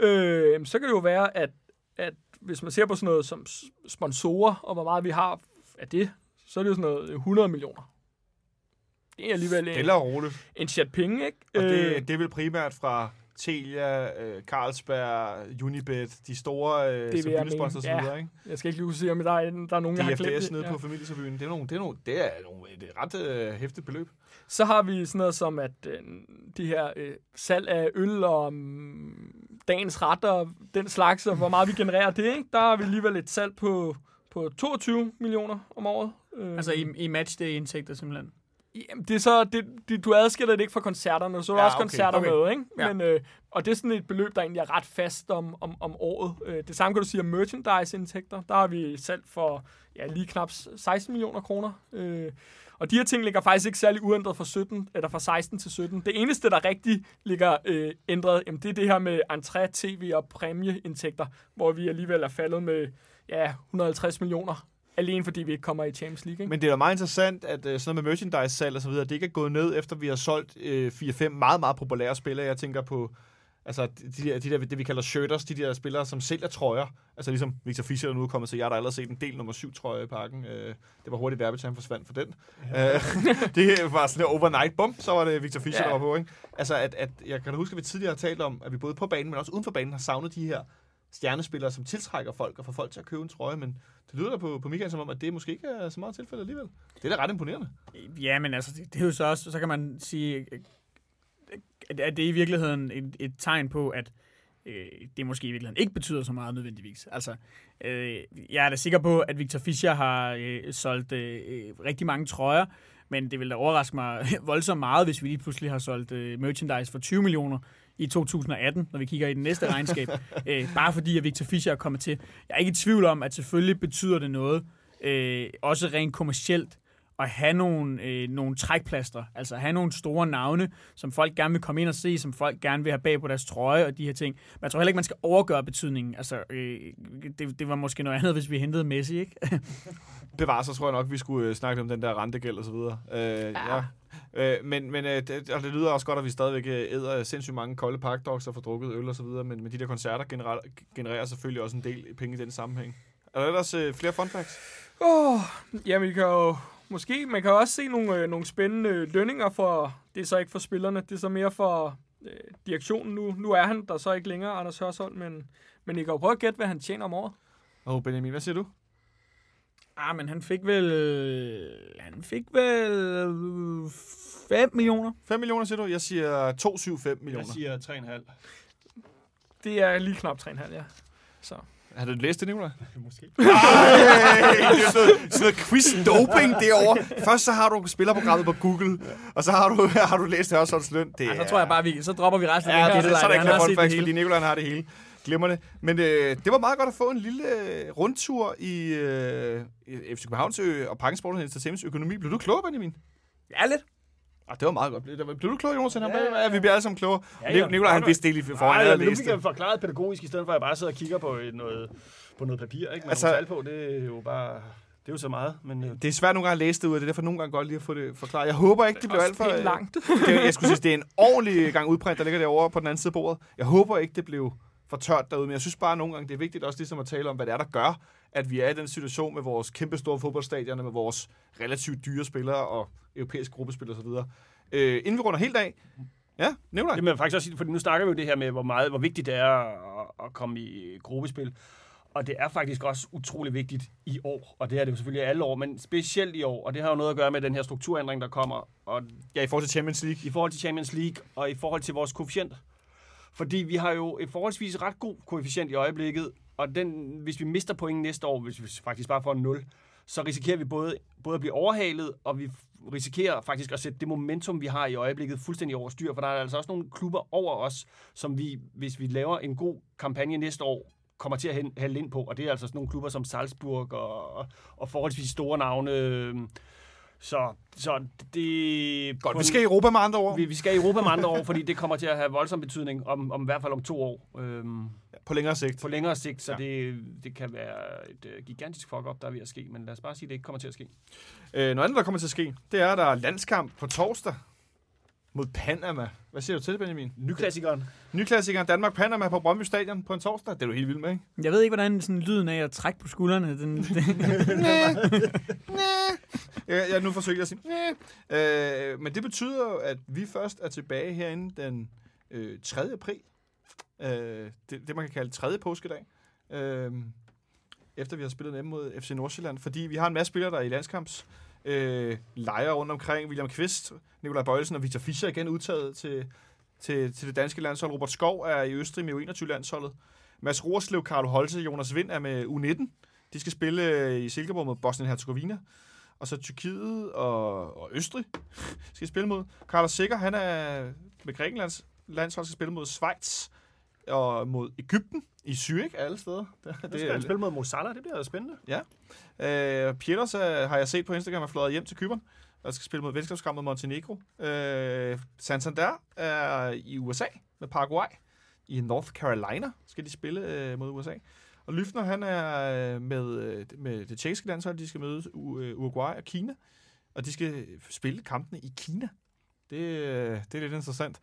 ja. øh, så kan det jo være, at, at hvis man ser på sådan noget som sponsorer, og hvor meget vi har af det, så er det jo sådan noget 100 millioner. Det er alligevel en, roligt. en chat penge, ikke? Og det, øh, det er vel primært fra Telia, øh, Carlsberg, Unibet, de store øh, billedsponsor ja. videre, ikke? Jeg skal ikke lige sige, om der er, der er nogen, jeg har glemt. DFDS nede ja. på familietribunen. Det er, nogle, det, er nogle, det er nogle, det er ret øh, hæftigt beløb. Så har vi sådan noget som, at øh, de her øh, salg af øl og um, dagens retter og den slags, og hvor meget vi genererer det, ikke? der har vi alligevel et salg på, på 22 millioner om året. Øh, altså i, i matchday-indtægter simpelthen? Jamen, det er så, det, det, du adskiller det ikke fra koncerterne, så er der ja, også okay, koncerter okay. med, ikke? Ja. Men, øh, og det er sådan et beløb, der egentlig er ret fast om, om, om året. Øh, det samme kan du sige om merchandise-indtægter. Der har vi salg for ja, lige knap 16 millioner kroner. Øh, og de her ting ligger faktisk ikke særlig uændret fra, 17, eller fra 16 til 17. Det eneste, der rigtig ligger øh, ændret, jamen, det er det her med entré, tv og præmieindtægter, hvor vi alligevel er faldet med ja, 150 millioner alene fordi vi ikke kommer i Champions League. Ikke? Men det er da meget interessant, at uh, sådan noget med merchandise-salg og så videre, det ikke er gået ned, efter vi har solgt øh, 4-5 meget, meget populære spillere. Jeg tænker på Altså, de der, de der, det vi kalder shirters, de der spillere, som sælger trøjer. Altså ligesom Victor Fischer, der nu er kommet til. Jeg har da allerede set en del nummer 7 trøje i pakken. Øh, det var hurtigt derby, han forsvandt for den. Ja. Øh, det var sådan en overnight bump, så var det Victor Fischer, ja. der var på. Ikke? Altså, at, at, jeg kan da huske, at vi tidligere har talt om, at vi både på banen, men også uden for banen har savnet de her stjernespillere, som tiltrækker folk og får folk til at købe en trøje, men det lyder da på, på Michael som om, at det måske ikke er så meget tilfælde alligevel. Det er da ret imponerende. Ja, men altså, det, det er jo så også, så kan man sige, at det er i virkeligheden et, et tegn på, at øh, det måske i virkeligheden ikke betyder så meget nødvendigvis. Altså, øh, jeg er da sikker på, at Victor Fischer har øh, solgt øh, øh rigtig mange trøjer, men det vil da overraske mig voldsomt meget, hvis vi lige pludselig har solgt øh, merchandise for 20 millioner i 2018, når vi kigger i den næste regnskab. øh, bare fordi, at Victor Fischer er kommet til. Jeg er ikke i tvivl om, at selvfølgelig betyder det noget, øh, også rent kommercielt, at have nogle, øh, nogle trækplaster, altså have nogle store navne, som folk gerne vil komme ind og se, som folk gerne vil have bag på deres trøje og de her ting. Men jeg tror heller ikke, man skal overgøre betydningen. Altså, øh, det, det var måske noget andet, hvis vi hentede Messi, ikke? Bevar, så tror jeg nok, vi skulle øh, snakke om den der rentegæld og så videre. Øh, ja. ja. Øh, men men øh, det, og det lyder også godt, at vi stadigvæk øh, æder sindssygt mange kolde parkdogs og får drukket øl og så videre, men, men de der koncerter genererer, genererer selvfølgelig også en del penge i den sammenhæng. Er der ellers øh, flere fun facts? Åh, oh, jamen vi kan jo måske, man kan også se nogle, øh, nogle spændende lønninger for, det er så ikke for spillerne, det er så mere for øh, direktionen nu. Nu er han der så ikke længere, Anders Hørsholm, men, men I kan jo prøve at gætte, hvad han tjener om året. Og oh, Benjamin, hvad siger du? Ah, men han fik vel... Han fik vel... 5 millioner. 5 millioner, siger du? Jeg siger 275 millioner. Jeg siger 3,5. Det er lige knap 3,5, ja. Så. Har du læst det, Nicolaj? Måske. Ej, det, er sådan, sådan noget quiz-doping derovre. Først så har du spillerprogrammet på Google, og så har du, har du læst Hørsholms løn. Det Ja, så tror jeg bare, vi, så dropper vi resten af Ja, det, det, så er der ikke flere fun facts, fordi Nicolaj har det hele. Glimrende. Men øh, det var meget godt at få en lille øh, rundtur i øh, FC Københavns ø og Parken Sport Entertainments økonomi. Blev du klogere, Benjamin? Ja, lidt. Ah, det var meget godt. Blev, blev du klogere, Jonas? Ja, ja, ja. Vi bliver alle sammen klogere. Ja, Ja, ja. Nicolaj, han vidste det lige foran, Nej, havde men nu fik jeg det. forklaret pædagogisk, i stedet for at jeg bare sidder og kigger på et- noget, på noget papir, ikke? Man Altså- tal på, det er jo bare... Det er jo så meget, men... øh, Det er svært nogle gange at læse det ud, og det er derfor nogle gange godt lige at få det forklaret. Jeg håber ikke, det bliver alt for... Langt. Det, jeg skulle sige, det er en ordentlig gang udprint, der ligger derovre på den anden side af bordet. Jeg håber ikke, det blev for tørt derude, men jeg synes bare at nogle gange, det er vigtigt også ligesom at tale om, hvad det er, der gør, at vi er i den situation med vores kæmpe store fodboldstadioner, med vores relativt dyre spillere og europæiske gruppespil osv. Øh, inden vi runder helt af, ja. Det må jeg faktisk også fordi nu snakker vi jo det her med, hvor, meget, hvor vigtigt det er at, at komme i gruppespil. Og det er faktisk også utrolig vigtigt i år, og det er det jo selvfølgelig alle år, men specielt i år, og det har jo noget at gøre med den her strukturændring, der kommer, og Ja, i forhold til Champions League. i forhold til Champions League og i forhold til vores koefficient. Fordi vi har jo et forholdsvis ret god koefficient i øjeblikket, og den, hvis vi mister point næste år, hvis vi faktisk bare får en 0, så risikerer vi både, både at blive overhalet, og vi risikerer faktisk at sætte det momentum, vi har i øjeblikket, fuldstændig over styr, for der er altså også nogle klubber over os, som vi, hvis vi laver en god kampagne næste år, kommer til at hælde ind på, og det er altså sådan nogle klubber som Salzburg og, og forholdsvis store navne. Øhm, så, så det... Godt, vi skal i Europa med andre ord. Vi, vi skal i Europa med andre år, fordi det kommer til at have voldsom betydning, om, om i hvert fald om to år. Øhm, På længere sigt. på længere sigt, så Ja. ja. det, det kan være et uh, gigantisk fuck-up, der er ved at ske. Men lad os bare sige, at det ikke kommer til at ske. Øh, noget andet, der kommer til at ske, det er, at der er landskamp på torsdag mod Panama. Hvad siger du til det, Benjamin? Nyklassikeren. Nyklassikeren Danmark-Panama på Brøndby Stadion på en torsdag. Det er du helt vild med, ikke? Jeg ved ikke, hvordan sådan lyden af at trække på skuldrene, den, den, jeg, jeg nu forsøgt at sige, Næh. øh, men det betyder jo, at vi først er tilbage herinde den øh, 3. april. Øh, det, det, man kan kalde tredje påskedag. Øh, efter vi har spillet hjemme mod FC Nordsjælland. Fordi vi har en masse spillere, der er i landskamps øh, lejre rundt omkring. William Kvist, Nikolaj Bøjelsen og Victor Fischer igen udtaget til, til, til det danske landshold. Robert Skov er i Østrig med U21-landsholdet. Mads Rorslev, Carlo Holse, Jonas Vind er med U19. De skal spille øh, i Silkeborg mod Bosnien-Herzegovina. Og så Tyrkiet og, og Østrig skal spille mod. Carlos Sikker, han er med Grækenlands landshold, skal spille mod Schweiz og mod Ægypten i Zürich, alle steder. Det, Det skal han spille mod Mosala, det bliver spændende. Øh, Pieters øh, har jeg set på Instagram er fløjet hjem til Kypern og skal spille mod venskabskamp mod Montenegro. Øh, Santander er i USA med Paraguay. I North Carolina skal de spille øh, mod USA. Og Lyfner, han er øh, med, øh, med det tjekkiske landshold. De skal møde øh, Uruguay og Kina. Og de skal spille kampene i Kina. Det, det er lidt interessant.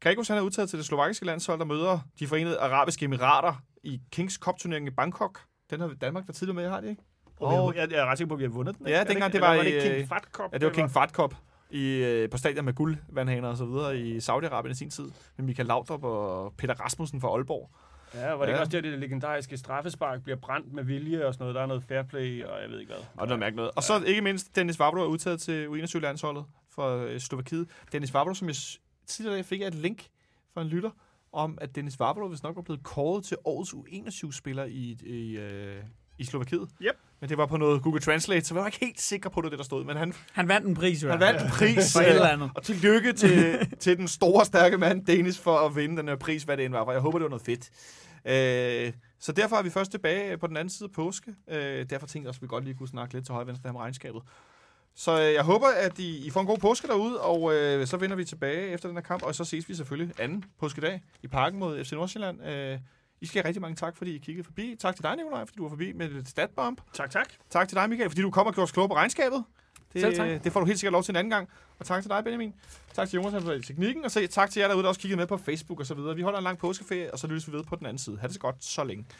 Gregos han er udtaget til det slovakiske landshold, der møder de forenede arabiske emirater i Kings Cup-turneringen i Bangkok. Den har Danmark været tidligere med, har de ikke? Og jeg, jeg er ret sikker på, at vi har vundet den. Ja, ikke? Er dengang ikke- det var i, det King Fat Cup. Ja, det var King Fat Cup i, på stadion med guldvandhaner og så videre i Saudi-Arabien i sin tid. Med Michael Laudrup og Peter Rasmussen fra Aalborg. Ja, var det Ja. ikke også der, det legendariske straffespark bliver brændt med vilje og sådan noget. Der er noget fair play, og jeg ved ikke hvad. Og noget mærke noget. Og så ikke mindst Dennis Vavro er udtaget til U21-landsholdet for øh, Slovakiet. Dennis Vavro, som jeg tidligere fik et link fra en lytter, om at Dennis Vavro hvis nok var blevet kåret til årets U21-spiller i, i, øh, i Slovakiet. Yep. Men det var på noget Google Translate, så jeg var ikke helt sikker på, det, der stod. Men han, han vandt en pris, jo. han vandt en pris. For et eller øh, andet. Og tillykke til, til den store, stærke mand, Dennis, for at vinde den her pris, hvad det end var. For jeg håber, det var noget fedt. Øh, så derfor er vi først tilbage på den anden side af påske. Øh, derfor tænkte jeg også, at vi godt lige kunne snakke lidt til højre venstre med regnskabet. Så øh, jeg håber, at I, I får en god påske derude, og øh, så vender vi tilbage efter den her kamp, og så ses vi selvfølgelig anden påskedag i parken mod FC Nordsjælland. Øh, I skal have rigtig mange tak, fordi I kiggede forbi. Tak til dig, Nicolaj, fordi du var forbi med et statbomb. Tak, tak. Tak til dig, Michael, fordi du kommer og gjorde os klogere på regnskabet. Det, Selv tak. det får du helt sikkert lov til en anden gang. Og tak til dig, Benjamin. Tak til Jonas for teknikken, og så tak til jer derude, der også kiggede med på Facebook og så videre. Vi holder en lang påskeferie, og så lyttes vi ved på den anden side. Ha' det så godt så længe.